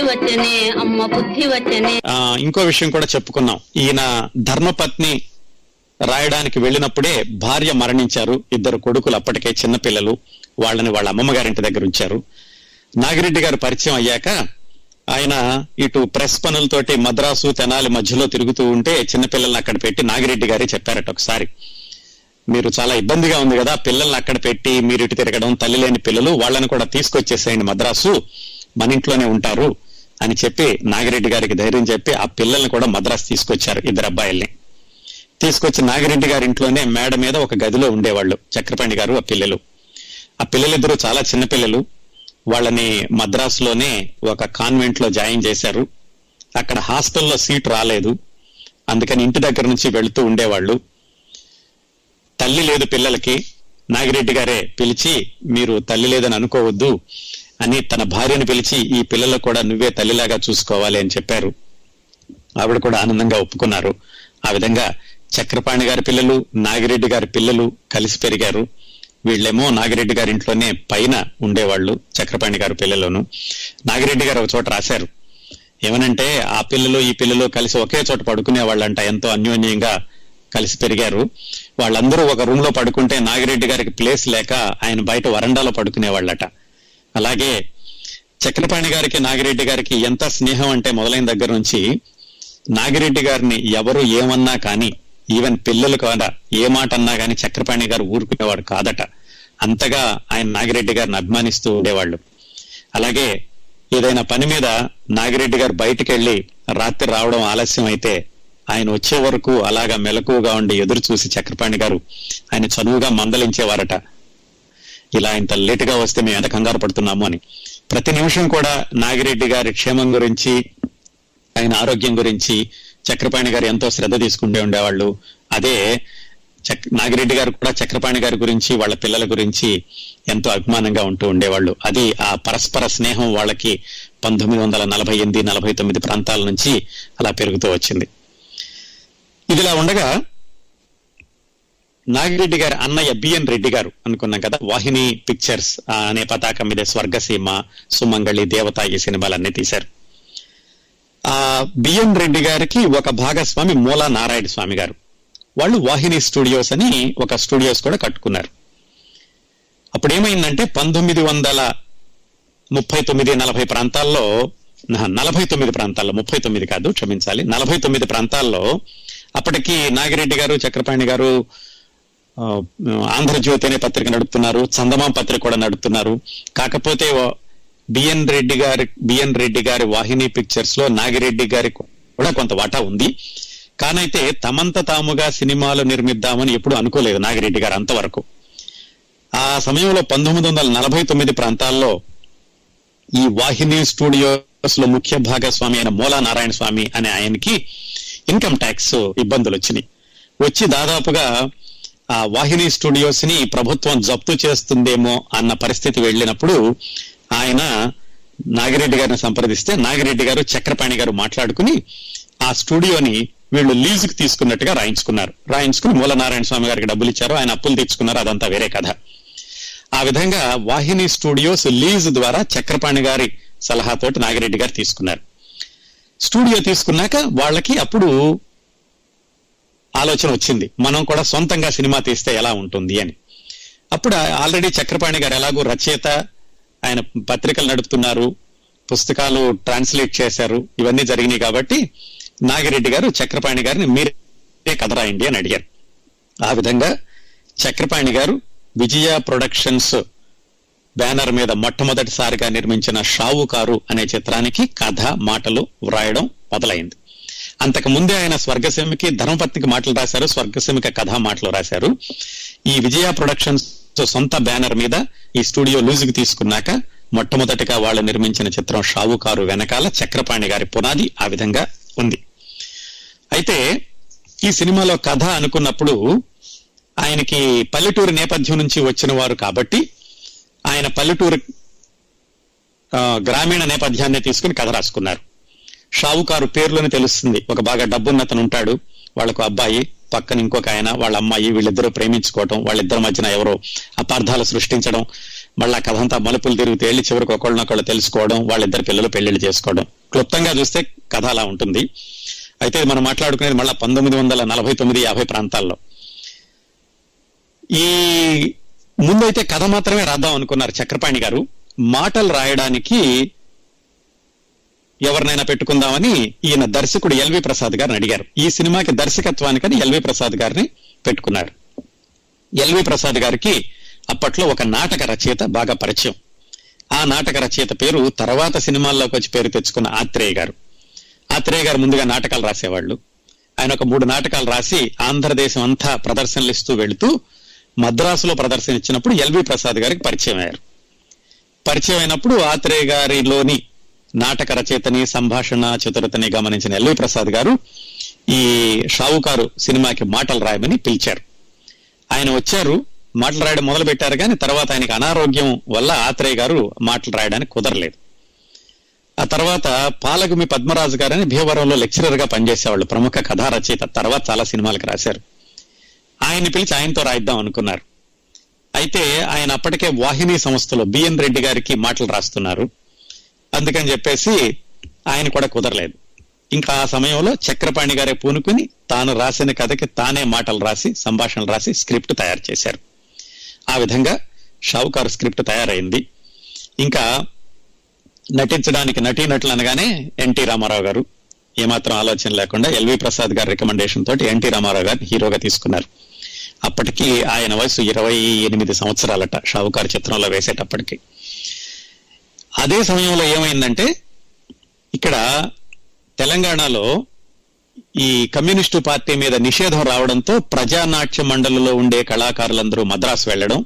వచ్చనే అమ్మ బుద్ధి వచ్చనే. ఇంకో విషయం కూడా చెప్పుకున్నాం. ఈయన ధర్మపత్ని రాయడానికి వెళ్ళినప్పుడే భార్య మరణించారు. ఇద్దరు కొడుకులు అప్పటికే చిన్నపిల్లలు. వాళ్ళని వాళ్ళ అమ్మమ్మ గారింటి దగ్గర ఉంచారు. నాగిరెడ్డి గారు పరిచయం అయ్యాక ఆయన ఇటు ప్రెస్ పనులతోటి మద్రాసు తెనాలి మధ్యలో తిరుగుతూ ఉంటే చిన్నపిల్లల్ని అక్కడ పెట్టి నాగిరెడ్డి గారే చెప్పారట ఒకసారి. మీరు చాలా ఇబ్బందిగా ఉంది కదా పిల్లల్ని అక్కడ పెట్టి మీరు ఇటు తిరగడం తల్లి లేని పిల్లలు వాళ్ళని కూడా తీసుకొచ్చేసేయండి మద్రాసు మన ఇంట్లోనే ఉంటారు అని చెప్పి నాగిరెడ్డి గారికి ధైర్యం చెప్పి ఆ పిల్లల్ని కూడా మద్రాసు తీసుకొచ్చారు ఇద్దరు అబ్బాయిల్ని. తీసుకొచ్చి నాగిరెడ్డి గారి ఇంట్లోనే మేడ మీద ఒక గదిలో ఉండేవాళ్ళు చక్రపాణి గారు ఆ పిల్లలు. ఆ పిల్లలిద్దరూ చాలా చిన్న పిల్లలు వాళ్ళని మద్రాసులోనే ఒక కాన్వెంట్లో జాయిన్ చేశారు. అక్కడ హాస్టల్లో సీట్ రాలేదు. అందుకని ఇంటి దగ్గర నుంచి వెళుతూ ఉండేవాళ్ళు. తల్లి లేదు పిల్లలకి. నాగిరెడ్డి గారే పిలిచి మీరు తల్లి లేదని అనుకోవద్దు అని తన భార్యను పిలిచి ఈ పిల్లలకు కూడా నువ్వే తల్లిలాగా చూసుకోవాలి అని చెప్పారు. ఆవిడ కూడా ఆనందంగా ఒప్పుకున్నారు. ఆ విధంగా చక్రపాణి గారి పిల్లలు నాగిరెడ్డి గారి పిల్లలు కలిసి పెరిగారు. వీళ్ళేమో నాగిరెడ్డి గారి ఇంట్లోనే పైన ఉండేవాళ్ళు చక్రపాణి గారి పిల్లలను. నాగిరెడ్డి గారు ఒక చోట రాశారు. ఏమనంటే ఆ పిల్లలు ఈ పిల్లలు కలిసి ఒకే చోట పడుకునే వాళ్ళంట ఎంతో అన్యోన్యంగా కలిసి పెరిగారు. వాళ్ళందరూ ఒక రూమ్లో పడుకుంటే నాగిరెడ్డి గారికి ప్లేస్ లేక ఆయన బయట వరండాలో పడుకునేవాళ్ళట. అలాగే చక్రపాణి గారికి నాగిరెడ్డి గారికి ఎంత స్నేహం అంటే మొదలైన దగ్గర నుంచి నాగిరెడ్డి గారిని ఎవరు ఏమన్నా కానీ ఈవెన్ పిల్లలు కూడా ఏ మాట అన్నా కానీ చక్రపాణి గారు ఊరుకునేవాడు కాదట. అంతగా ఆయన నాగిరెడ్డి గారిని అభిమానిస్తూ ఉండేవాళ్ళు. అలాగే ఏదైనా పని మీద నాగిరెడ్డి గారు బయటికి వెళ్ళి రాత్రి రావడం ఆలస్యం అయితే ఆయన వచ్చే వరకు అలాగా మెలకువగా ఉండి ఎదురు చూసి చక్రపాణి గారు ఆయన చనువుగా మందలించేవారట. ఇలా ఇంత లేటుగా వస్తే మేము ఎంత కంగారు పడుతున్నాము అని. ప్రతి నిమిషం కూడా నాగిరెడ్డి గారి క్షేమం గురించి ఆయన ఆరోగ్యం గురించి చక్రపాణి గారు ఎంతో శ్రద్ధ తీసుకుంటూ ఉండేవాళ్ళు. అదే చక్ నాగిరెడ్డి గారు కూడా చక్రపాణి గారి గురించి వాళ్ళ పిల్లల గురించి ఎంతో అభిమానంగా ఉంటూ ఉండేవాళ్ళు. అది ఆ పరస్పర స్నేహం వాళ్ళకి పంతొమ్మిది వందల నలభై ఎనిమిది నలభై తొమ్మిది ప్రాంతాల నుంచి అలా పెరుగుతూ వచ్చింది. ఇదిలా ఉండగా నాగిరెడ్డి గారి అన్నయ్య బిఎన్ రెడ్డి గారు అనుకున్నాం కదా వాహిని పిక్చర్స్ ఆ, అనే పతాకం మీద స్వర్గసీమ సుమంగళి దేవత ఈ సినిమాలన్నీ తీశారు. ఆ బిఎం రెడ్డి గారికి ఒక భాగస్వామి మూలా నారాయణ స్వామి గారు. వాళ్ళు వాహిని స్టూడియోస్ అని ఒక స్టూడియోస్ కూడా కట్టుకున్నారు. అప్పుడు ఏమైందంటే పంతొమ్మిది వందల ముప్పై తొమ్మిది నలభై ప్రాంతాల్లో నలభై తొమ్మిది ప్రాంతాల్లో ముప్పై తొమ్మిది కాదు క్షమించాలి నలభై తొమ్మిది ప్రాంతాల్లో అప్పటికి నాగిరెడ్డి గారు చక్రపాణి గారు ఆంధ్రజ్యోతి అనే పత్రిక నడుపుతున్నారు చందమామ పత్రిక కూడా నడుపుతున్నారు. కాకపోతే బిఎన్ రెడ్డి గారి బిఎన్ రెడ్డి గారి వాహిని పిక్చర్స్లో నాగిరెడ్డి గారి కూడా కొంత వాటా ఉంది. కానైతే తమంత తాముగా సినిమాలు నిర్మిద్దామని ఎప్పుడు అనుకోలేదు నాగిరెడ్డి గారు అంతవరకు. ఆ సమయంలో పంతొమ్మిది వందల నలభై తొమ్మిది ప్రాంతాల్లో ఈ వాహిని స్టూడియోస్లో ముఖ్య భాగస్వామి అయిన మూలా నారాయణ స్వామి అనే ఆయనకి ఇన్కమ్ ట్యాక్స్ ఇబ్బందులు వచ్చినాయి. వచ్చి దాదాపుగా ఆ వాహిని స్టూడియోస్ని ప్రభుత్వం జప్తు చేస్తుందేమో అన్న పరిస్థితి వెళ్ళినప్పుడు ఆయన నాగిరెడ్డి గారిని సంప్రదిస్తే నాగిరెడ్డి గారు చక్రపాణి గారు మాట్లాడుకుని ఆ స్టూడియోని వీళ్ళు లీజుకు తీసుకున్నట్టుగా రాయించుకున్నారు. రాయించుకుని మూలనారాయణ స్వామి గారికి డబ్బులు ఇచ్చారు. ఆయన అప్పులు తీర్చుకున్నారు అదంతా వేరే కథ. ఆ విధంగా వాహిని స్టూడియోస్ లీజ్ ద్వారా చక్రపాణి గారి సలహాతోటి నాగిరెడ్డి గారు తీసుకున్నారు. స్టూడియో తీసుకున్నాక వాళ్ళకి అప్పుడు ఆలోచన వచ్చింది. మనం కూడా సొంతంగా సినిమా తీస్తే ఎలా ఉంటుంది అని. అప్పుడు ఆల్రెడీ చక్రపాణి గారు ఎలాగో రచయిత ఆయన పత్రికలు నడుపుతున్నారు పుస్తకాలు ట్రాన్స్లేట్ చేశారు ఇవన్నీ జరిగినాయి కాబట్టి నాగిరెడ్డి గారు చక్రపాణి గారిని మీరే కథ రాయండి అని అడిగారు. ఆ విధంగా చక్రపాణి గారు విజయ ప్రొడక్షన్స్ బ్యానర్ మీద మొట్టమొదటిసారిగా నిర్మించిన షావుకారు అనే చిత్రానికి కథ మాటలు వ్రాయడం మొదలైంది. అంతకు ముందే ఆయన స్వర్గసీమకి ధర్మపత్నికి మాటలు రాశారు స్వర్గసీమకి కథ మాటలు రాశారు. ఈ విజయ ప్రొడక్షన్స్ సొంత బ్యానర్ మీద ఈ స్టూడియో లూజుకి తీసుకున్నాక మొట్టమొదటిగా వాళ్ళు నిర్మించిన చిత్రం షావుకారు వెనకాల చక్రపాణి గారి పునాది ఆ విధంగా ఉంది. అయితే ఈ సినిమాలో కథ అనుకున్నప్పుడు ఆయనకి పల్లెటూరు నేపథ్యం నుంచి వచ్చిన వారు కాబట్టి ఆయన పల్లెటూరు గ్రామీణ నేపథ్యాన్ని తీసుకుని కథ రాసుకున్నారు. షావుకారు పేర్లోనే తెలుస్తుంది. ఒక బాగా డబ్బున్నతను ఉంటాడు వాళ్ళకు అబ్బాయి పక్కన ఇంకొక ఆయన వాళ్ళ అమ్మాయి వీళ్ళిద్దరూ ప్రేమించుకోవటం వాళ్ళిద్దరి మధ్యన ఎవరో అపార్థాలు సృష్టించడం మళ్ళీ కథ అంతా మలుపులు తిరుగుతూ వెళ్ళి చివరికి ఒకళ్ళనొకళ్ళు తెలుసుకోవడం వాళ్ళిద్దరు పిల్లలు పెళ్ళిళ్ళు చేసుకోవడం. క్లుప్తంగా చూస్తే కథ అలా ఉంటుంది. అయితే మనం మాట్లాడుకునేది మళ్ళా పంతొమ్మిది వందల నలభై తొమ్మిది యాభై ప్రాంతాల్లో. ఈ ముందైతే కథ మాత్రమే రాద్దాం అనుకున్నారు చక్రపాణి గారు. మాటలు రాయడానికి ఎవరినైనా పెట్టుకుందామని ఈయన దర్శకుడు ఎల్వి ప్రసాద్ గారిని అడిగారు. ఈ సినిమాకి దర్శకత్వానికని ఎల్వి ప్రసాద్ గారిని పెట్టుకున్నారు. ఎల్వి ప్రసాద్ గారికి అప్పట్లో ఒక నాటక రచయిత బాగా పరిచయం. ఆ నాటక రచయిత పేరు తర్వాత సినిమాల్లోకి వచ్చి పేరు తెచ్చుకున్న ఆత్రేయ గారు. ఆత్రేయ గారు ముందుగా నాటకాలు రాసేవాళ్ళు. ఆయన ఒక మూడు నాటకాలు రాసి ఆంధ్రదేశం అంతా ప్రదర్శనలు ఇస్తూ వెళుతూ మద్రాసులో ప్రదర్శన ఇచ్చినప్పుడు ఎల్వి ప్రసాద్ గారికి పరిచయం అయ్యారు పరిచయం అయినప్పుడు ఆత్రేయ గారిలోని నాటక రచయితని సంభాషణ చతురతని గమనించిన ఎల్వి ప్రసాద్ గారు ఈ షావుకారు సినిమాకి మాటలు రాయమని పిలిచారు. ఆయన వచ్చారు మాటలు రాయడం మొదలు పెట్టారు కానీ తర్వాత ఆయనకి అనారోగ్యం వల్ల ఆత్రేయ గారు మాటలు రాయడానికి కుదరలేదు. ఆ తర్వాత పాలగుమి పద్మరాజు గారని భీమవరంలో లెక్చరర్గా పనిచేసేవాళ్ళు ప్రముఖ కథా రచయిత తర్వాత చాలా సినిమాలకు రాశారు. ఆయన్ని పిలిచి ఆయనతో రాయిద్దాం అనుకున్నారు. అయితే ఆయన అప్పటికే వాహిని సంస్థలో బిఎన్ రెడ్డి గారికి మాటలు రాస్తున్నారు. అందుకని చెప్పేసి ఆయన కూడా కుదరలేదు. ఇంకా ఆ సమయంలో చక్రపాణి గారే పూనుకుని తాను రాసిన కథకి తానే మాటలు రాసి సంభాషణలు రాసి స్క్రిప్ట్ తయారు చేశారు. ఆ విధంగా షావుకారు స్క్రిప్ట్ తయారైంది. ఇంకా నటించడానికి నటీనటులు అనగానే ఎన్టీ రామారావు గారు. ఏమాత్రం ఆలోచన లేకుండా ఎల్వి ప్రసాద్ గారి రికమెండేషన్ తోటి ఎన్టీ రామారావు గారిని హీరోగా తీసుకున్నారు. అప్పటికి ఆయన వయసు ఇరవై ఎనిమిది సంవత్సరాలట షావుకారు చిత్రంలో వేసేటప్పటికి. అదే సమయంలో ఏమైందంటే ఇక్కడ తెలంగాణలో ఈ కమ్యూనిస్టు పార్టీ మీద నిషేధం రావడంతో ప్రజానాట్య మండలిలో ఉండే కళాకారులందరూ మద్రాసు వెళ్ళడం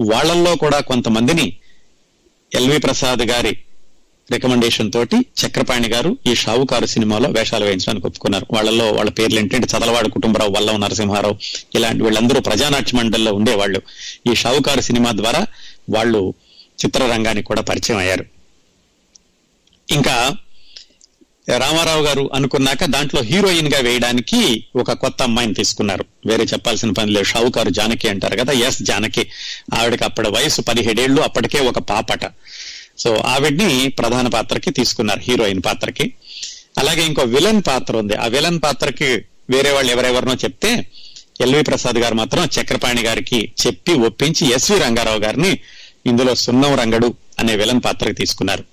వాళ్ళల్లో కూడా కొంతమందిని ఎల్వి ప్రసాద్ గారి రికమెండేషన్ తోటి చక్రపాణి గారు ఈ షావుకారు సినిమాలో వేషాలు వేయించడానికి ఒప్పుకున్నారు. వాళ్ళలో వాళ్ళ పేర్లు ఏంటంటే చదలవాడ కుటుంబరావు వల్లం నరసింహారావు ఇలాంటి వీళ్ళందరూ ప్రజానాట్య మండలిలో ఉండేవాళ్ళు. ఈ షావుకారు సినిమా ద్వారా వాళ్ళు చిత్రరంగానికి కూడా పరిచయం అయ్యారు. ఇంకా రామారావు గారు అనుకున్నాక దాంట్లో హీరోయిన్గా వేయడానికి ఒక కొత్త అమ్మాయిని తీసుకున్నారు. వేరే చెప్పాల్సిన పని లేదు. షావుకారు జానకి అంటారు కదా ఎస్ జానకి. ఆవిడకి అప్పటి వయసు పదిహేడేళ్ళు అప్పటికే ఒక పాపట. సో ఆవిడ్ని ప్రధాన పాత్రకి తీసుకున్నారు హీరోయిన్ పాత్రకి. అలాగే ఇంకో విలన్ పాత్ర ఉంది. ఆ విలన్ పాత్రకి వేరే వాళ్ళు ఎవరెవరినో చెప్తే ఎల్వి ప్రసాద్ గారు మాత్రం చక్రపాణి గారికి చెప్పి ఒప్పించి ఎస్వి రంగారావు గారిని ఇందులో సున్నం రంగడు అనే విలన్ పాత్రకు తీసుకున్నారు.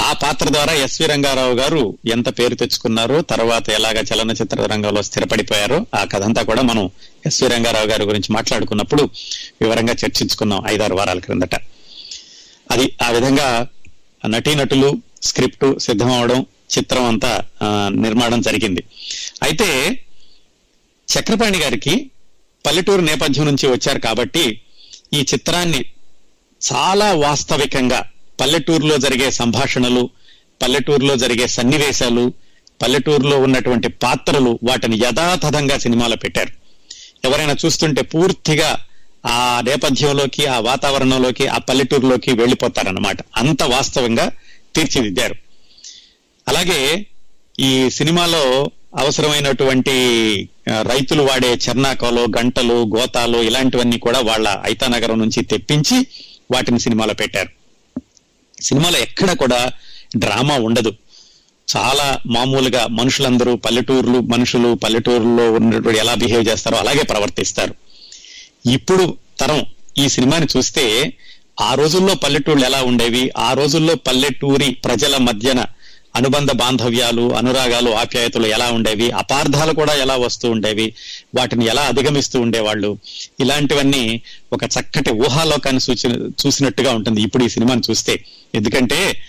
ఆ పాత్ర ద్వారా ఎస్వి రంగారావు గారు ఎంత పేరు తెచ్చుకున్నారో తర్వాత ఎలాగ చలనచిత్ర రంగంలో స్థిరపడిపోయారో ఆ కథ అంతా కూడా మనం ఎస్వి రంగారావు గారి గురించి మాట్లాడుకున్నప్పుడు వివరంగా చర్చించుకున్నాం ఐదారు వారాల క్రిందట. అది ఆ విధంగా నటీనటులు స్క్రిప్ట్ సిద్ధం అవడం చిత్రం అంతా నిర్మాణం జరిగింది. అయితే చక్రపాణి గారికి పల్లెటూరు నేపథ్యం నుంచి వచ్చారు కాబట్టి ఈ చిత్రాన్ని చాలా వాస్తవికంగా పల్లెటూరులో జరిగే సంభాషణలు పల్లెటూరులో జరిగే సన్నివేశాలు పల్లెటూరులో ఉన్నటువంటి పాత్రలు వాటిని యథాతథంగా సినిమాలో పెట్టారు. ఎవరైనా చూస్తుంటే పూర్తిగా ఆ నేపథ్యంలోకి ఆ వాతావరణంలోకి ఆ పల్లెటూరులోకి వెళ్ళిపోతారన్నమాట. అంత వాస్తవంగా తీర్చిదిద్దారు. అలాగే ఈ సినిమాలో అవసరమైనటువంటి రైతులు వాడే చర్నాకాలు గంటలు గోతాలు ఇలాంటివన్నీ కూడా వాళ్ళ ఐతానగరం నుంచి తెప్పించి వాటిని సినిమాలో పెట్టారు. సినిమాలో ఎక్కడ కూడా డ్రామా ఉండదు. చాలా మామూలుగా మనుషులందరూ పల్లెటూర్లు మనుషులు పల్లెటూరులో ఉన్నటువంటి ఎలా బిహేవ్ చేస్తారో అలాగే ప్రవర్తిస్తారు. ఇప్పుడు తరం ఈ సినిమాని చూస్తే ఆ రోజుల్లో పల్లెటూళ్ళు ఎలా ఉండేవి? ఆ రోజుల్లో పల్లెటూరి ప్రజల మధ్యన అనుబంధ బాంధవ్యాలు అనురాగాలు ఆప్యాయతలు ఎలా ఉండేవి అపార్థాలు కూడా ఎలా వస్తూ ఉండేవి వాటిని ఎలా అధిగమిస్తూ ఉండేవాళ్ళు. ఇలాంటివన్నీ ఒక చక్కటి ఊహాలోకాన్ని సూచి చూసినట్టుగా ఉంటుంది ఇప్పుడు ఈ సినిమాని చూస్తే. ఎందుకంటే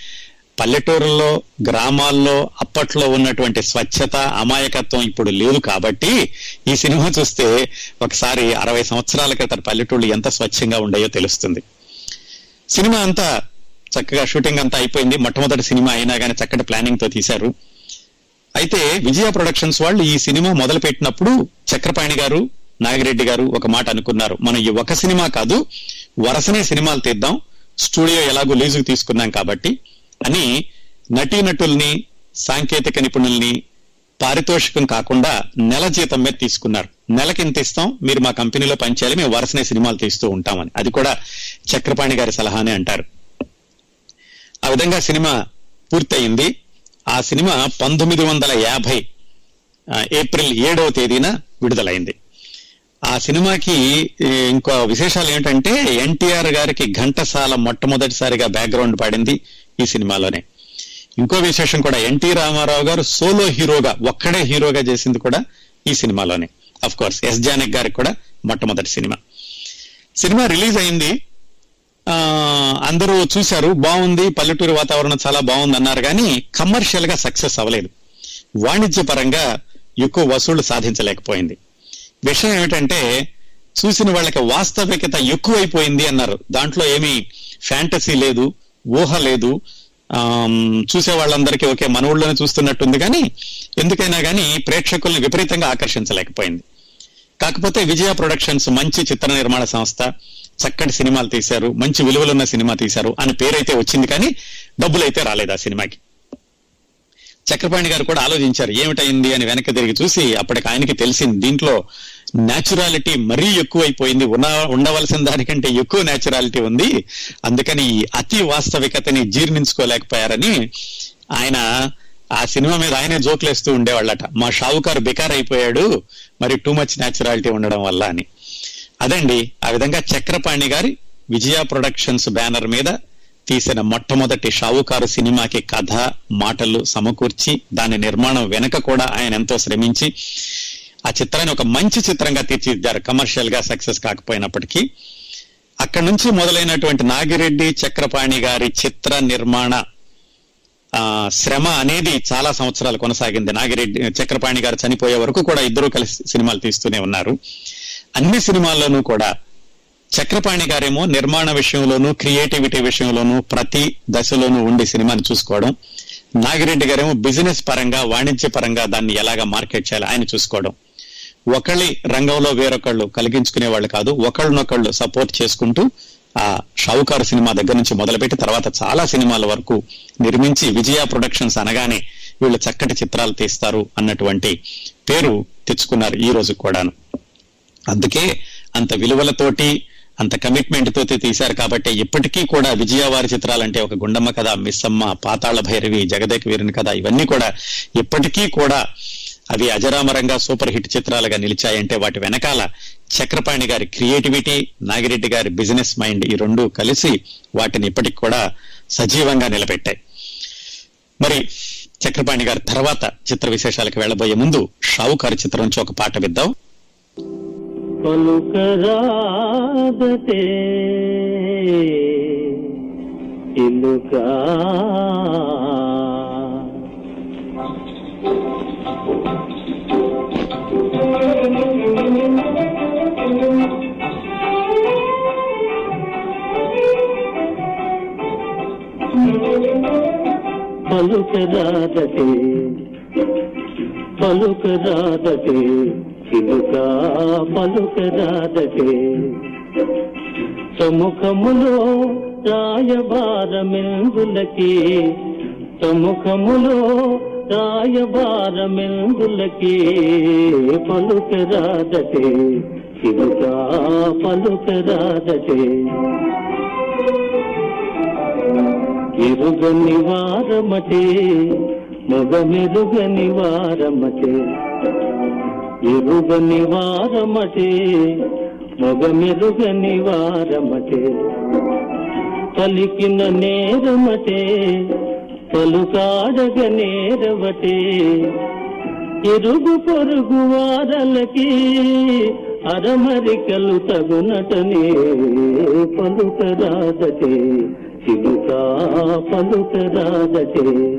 పల్లెటూరుల్లో గ్రామాల్లో అప్పట్లో ఉన్నటువంటి స్వచ్ఛత అమాయకత్వం ఇప్పుడు లేదు కాబట్టి ఈ సినిమా చూస్తే ఒకసారి అరవై సంవత్సరాల క్రితం పల్లెటూళ్ళు ఎంత స్వచ్ఛంగా ఉండేయో తెలుస్తుంది. సినిమా అంతా చక్కగా షూటింగ్ అంతా అయిపోయింది. మొట్టమొదటి సినిమా అయినా కానీ చక్కటి ప్లానింగ్తో తీశారు. అయితే విజయ ప్రొడక్షన్స్ వాళ్ళు ఈ సినిమా మొదలు పెట్టినప్పుడు చక్రపాణి గారు నాగిరెడ్డి గారు ఒక మాట అనుకున్నారు. మనం ఈ ఒక సినిమా కాదు వరుసనే సినిమాలు తీద్దాం. స్టూడియో ఎలాగో లీజుకు తీసుకున్నాం కాబట్టి అని నటీనటుల్ని సాంకేతిక నిపుణుల్ని పారితోషికం కాకుండా నెల జీతం మీద తీసుకున్నారు. నెలకి ఇంత ఇస్తాం? మీరు మా కంపెనీలో పనిచేయాలి మేము వరుసనే సినిమాలు తీస్తూ ఉంటామని. అది కూడా చక్రపాణి గారి సలహానే అంటారు. ఆ విధంగా సినిమా పూర్తయింది. ఆ సినిమా పంతొమ్మిది వందల యాభై ఏప్రిల్ ఏడవ తేదీన విడుదలైంది. ఆ సినిమాకి ఇంకో విశేషాలు ఏంటంటే ఎన్టీఆర్ గారికి ఘంటసాల మొట్టమొదటిసారిగా బ్యాక్గ్రౌండ్ పాడింది ఈ సినిమాలోనే. ఇంకో విశేషం కూడా ఎన్టీ రామారావు గారు సోలో హీరోగా ఒక్కడే హీరోగా చేసింది కూడా ఈ సినిమాలోనే. అఫ్ కోర్స్ ఎస్ జానక్ గారికి కూడా మొట్టమొదటి సినిమా. సినిమా రిలీజ్ అయింది అందరూ చూశారు బాగుంది పల్లెటూరు వాతావరణం చాలా బాగుంది అన్నారు కానీ కమర్షియల్గా సక్సెస్ అవ్వలేదు. వాణిజ్యపరంగా ఎక్కువ వసూళ్ళు సాధించలేకపోయింది. విషయం ఏమిటంటే చూసిన వాళ్ళకి వాస్తవికత ఎక్కువైపోయింది అన్నారు. దాంట్లో ఏమీ ఫ్యాంటసీ లేదు ఊహ లేదు. చూసే వాళ్ళందరికీ ఓకే మన ఊళ్ళోనే చూస్తున్నట్టుంది కానీ ఎందుకైనా కానీ ప్రేక్షకుల్ని విపరీతంగా ఆకర్షించలేకపోయింది. కాకపోతే విజయ ప్రొడక్షన్స్ మంచి చిత్ర నిర్మాణ సంస్థ చక్కటి సినిమాలు తీశారు మంచి విలువలున్న సినిమా తీశారు అని పేరైతే వచ్చింది కానీ డబ్బులైతే రాలేదు ఆ సినిమాకి. చక్రపాణి గారు కూడా ఆలోచించారు ఏమిటైంది అని వెనక్కి తిరిగి చూసి అప్పటికి ఆయనకి తెలిసింది దీంట్లో న్యాచురాలిటీ మరీ ఎక్కువైపోయింది ఉన్న ఉండవలసిన దానికంటే ఎక్కువ న్యాచురాలిటీ ఉంది అందుకని ఈ అతి వాస్తవికతని జీర్ణించుకోలేకపోయారని ఆయన ఆ సినిమా మీద ఆయనే జోకులేస్తూ ఉండేవాళ్ళట. మా షావుకారు బెకార్ అయిపోయాడు మరి టూ మచ్ న్యాచురాలిటీ ఉండడం వల్ల అని. అదండి ఆ విధంగా చక్రపాణి గారి విజయ ప్రొడక్షన్స్ బ్యానర్ మీద తీసిన మొట్టమొదటి షావుకారు సినిమాకి కథ మాటలు సమకూర్చి దాని నిర్మాణం వెనక కూడా ఆయన ఎంతో శ్రమించి ఆ చిత్రాన్ని ఒక మంచి చిత్రంగా తీర్చిదిద్దారు. కమర్షియల్గా సక్సెస్ కాకపోయినప్పటికీ అక్కడి నుంచి మొదలైనటువంటి నాగిరెడ్డి చక్రపాణి గారి చిత్ర నిర్మాణ ఆ శ్రమ అనేది చాలా సంవత్సరాలు కొనసాగింది. నాగిరెడ్డి చక్రపాణి గారు చనిపోయే వరకు కూడా ఇద్దరూ కలిసి సినిమాలు తీస్తూనే ఉన్నారు. అన్ని సినిమాల్లోనూ కూడా చక్రపాణి గారేమో నిర్మాణ విషయంలోనూ క్రియేటివిటీ విషయంలోనూ ప్రతి దశలోనూ ఉండి సినిమాని చూసుకోవడం. నాగిరెడ్డి గారేమో బిజినెస్ పరంగా వాణిజ్య పరంగా దాన్ని ఎలాగా మార్కెట్ చేయాలి ఆయన చూసుకోవడం. ఒకళ్ళి రంగంలో వేరొకళ్ళు కలిగించుకునే వాళ్ళు కాదు ఒకళ్ళనొకళ్ళు సపోర్ట్ చేసుకుంటూ ఆ షావుకారు సినిమా దగ్గర నుంచి మొదలుపెట్టి తర్వాత చాలా సినిమాల వరకు నిర్మించి విజయ ప్రొడక్షన్స్ అనగానే వీళ్ళు చక్కటి చిత్రాలు తీస్తారు అన్నటువంటి పేరు తెచ్చుకున్నారు ఈ రోజు కూడాను. అందుకే అంత విలువలతోటి అంత కమిట్మెంట్ తోటి తీశారు కాబట్టి ఇప్పటికీ కూడా విజయవారి చిత్రాలంటే ఒక గుండమ్మ కథ మిస్సమ్మ పాతాళ భైరవి జగదేక వీరుని కథ ఇవన్నీ కూడా ఇప్పటికీ కూడా అవి అజరామరంగా సూపర్ హిట్ చిత్రాలుగా నిలిచాయంటే వాటి వెనకాల చక్రపాణి గారి క్రియేటివిటీ నాగిరెడ్డి గారి బిజినెస్ మైండ్ ఈ రెండు కలిసి వాటిని ఇప్పటికి కూడా సజీవంగా నిలబెట్టాయి. మరి చక్రపాణి గారి తర్వాత చిత్ర విశేషాలకు వెళ్ళబోయే ముందు షావుకారు చిత్రం నుంచి ఒక పాట విద్దాం. పలుకరాదతే ఇలుకా. పలుకరాదతే పలుకరాదటే చిలుకా పలుకరాదటే సముఖములో రాయబారమెందులకి సముఖములో రాయబారమెందులకి పలుకరాదటే చిలుకా పలుకరాదటే ఎరుగని వారమటే మొగమెరుగని వారమటే. ఎరుగని వారమటే మొగమెరుగని వారమటే పలికిన నేరమటే పలుకాడగ నేరవటే. ఎరుగు పొరుగు వారలకి అరమరికలు తగునటనే పలుకరాదటే చిలుకా పలుకరాదటే.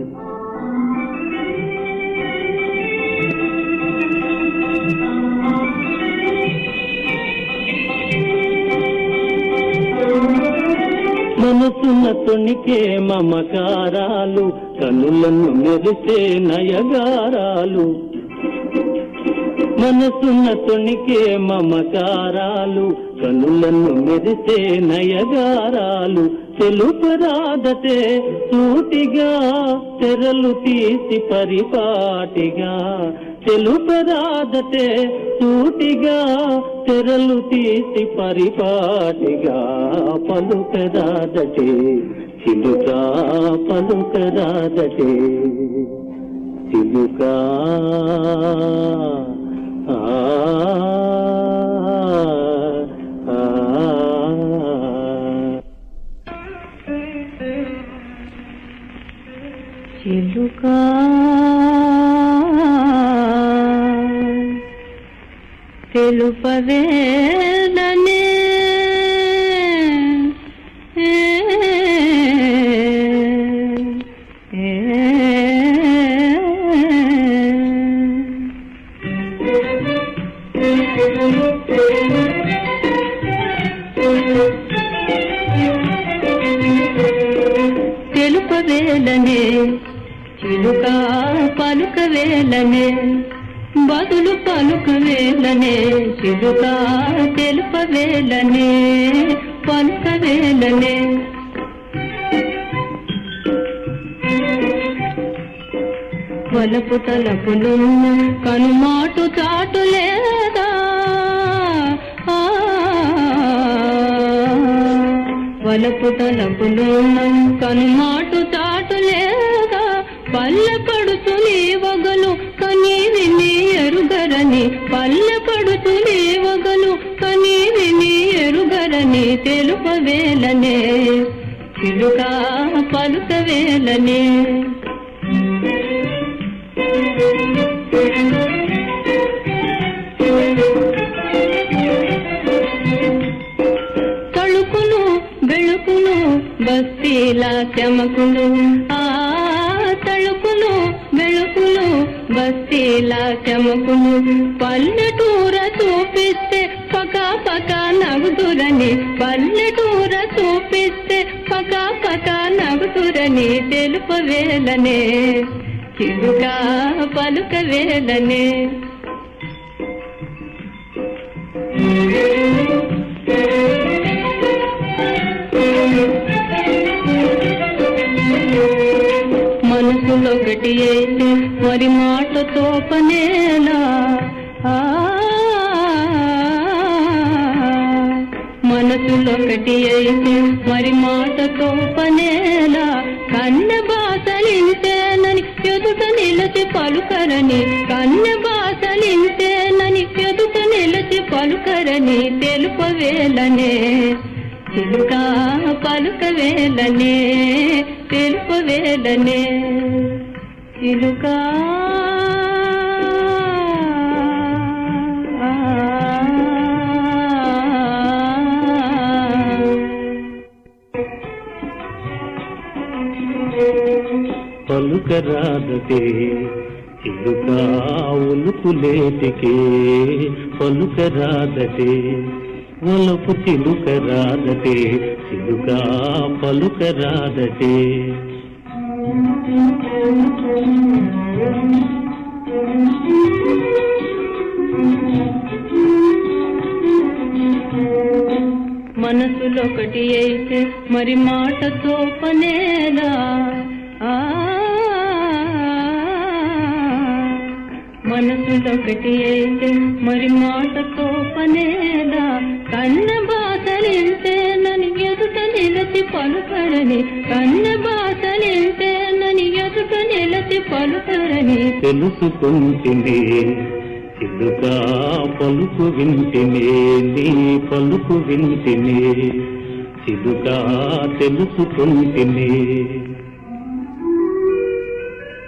మనసున తొణికే మమకారాలు కనులను మెరిసే నయగారాలు. మనసున్న తొణికే మమకారాలు కనులను మెరిసే నయగారాలు. తెలుపరాదతే సూటిగా తెరలు తీసి పరిపాటిగా తెలుపరాదటే సూటిగా తెరలు తీసి పరిపాటిగా పలుకరాదటే చిలుక పలుకరాదటే చిలుక. చిలుకా తెలుపవేదనే తెలుపవేలనే చిలుక పలుకవేలనే బదులు పలుకవేలనే చిలుక తెలుపవేలనే పలుకవేలనే వలపు తలపులున్న కనుమాటు చాటు లేదా? ఆ, వలపు తలపులు కనుమాటు తెలుప వేలనే చిలుక పలుకవేలనే తళుకును బెళుకులు బస్తీల చెమకులు. ఆ తళుకులు వెళుకును బస్తీల చెమకును పల్లెటూర చూపిస్తే పక పక నగుదురని నగుదురని తెలుపవేలనే చిలుక పలుకవేలనే తెలుపవేలనే చిలుక తెలుపు తెలుపవేలనే చిలుక. పలుకరాదటే చిలుక ఉలుకులేటికే పలుకరాదటే వలపు చిలుక రాదటే చిలుక పలుక రాదటే మనసులొకటి అయితే మరి మాటతో పనేలా? మనసులొకటి అయితే మరి మాటతో పనేలా? కన్న బాసలింతేనని ఎదుట నిలచి పలుకరని కన్న బాసలింతేనని ఎదుట నిలచి పలుకరని. తెలుసుకుంటుంది చిలుక పలుకు వింటినే నీ పలుకు వింటినే చిలుక తెలుసుకుంటినే.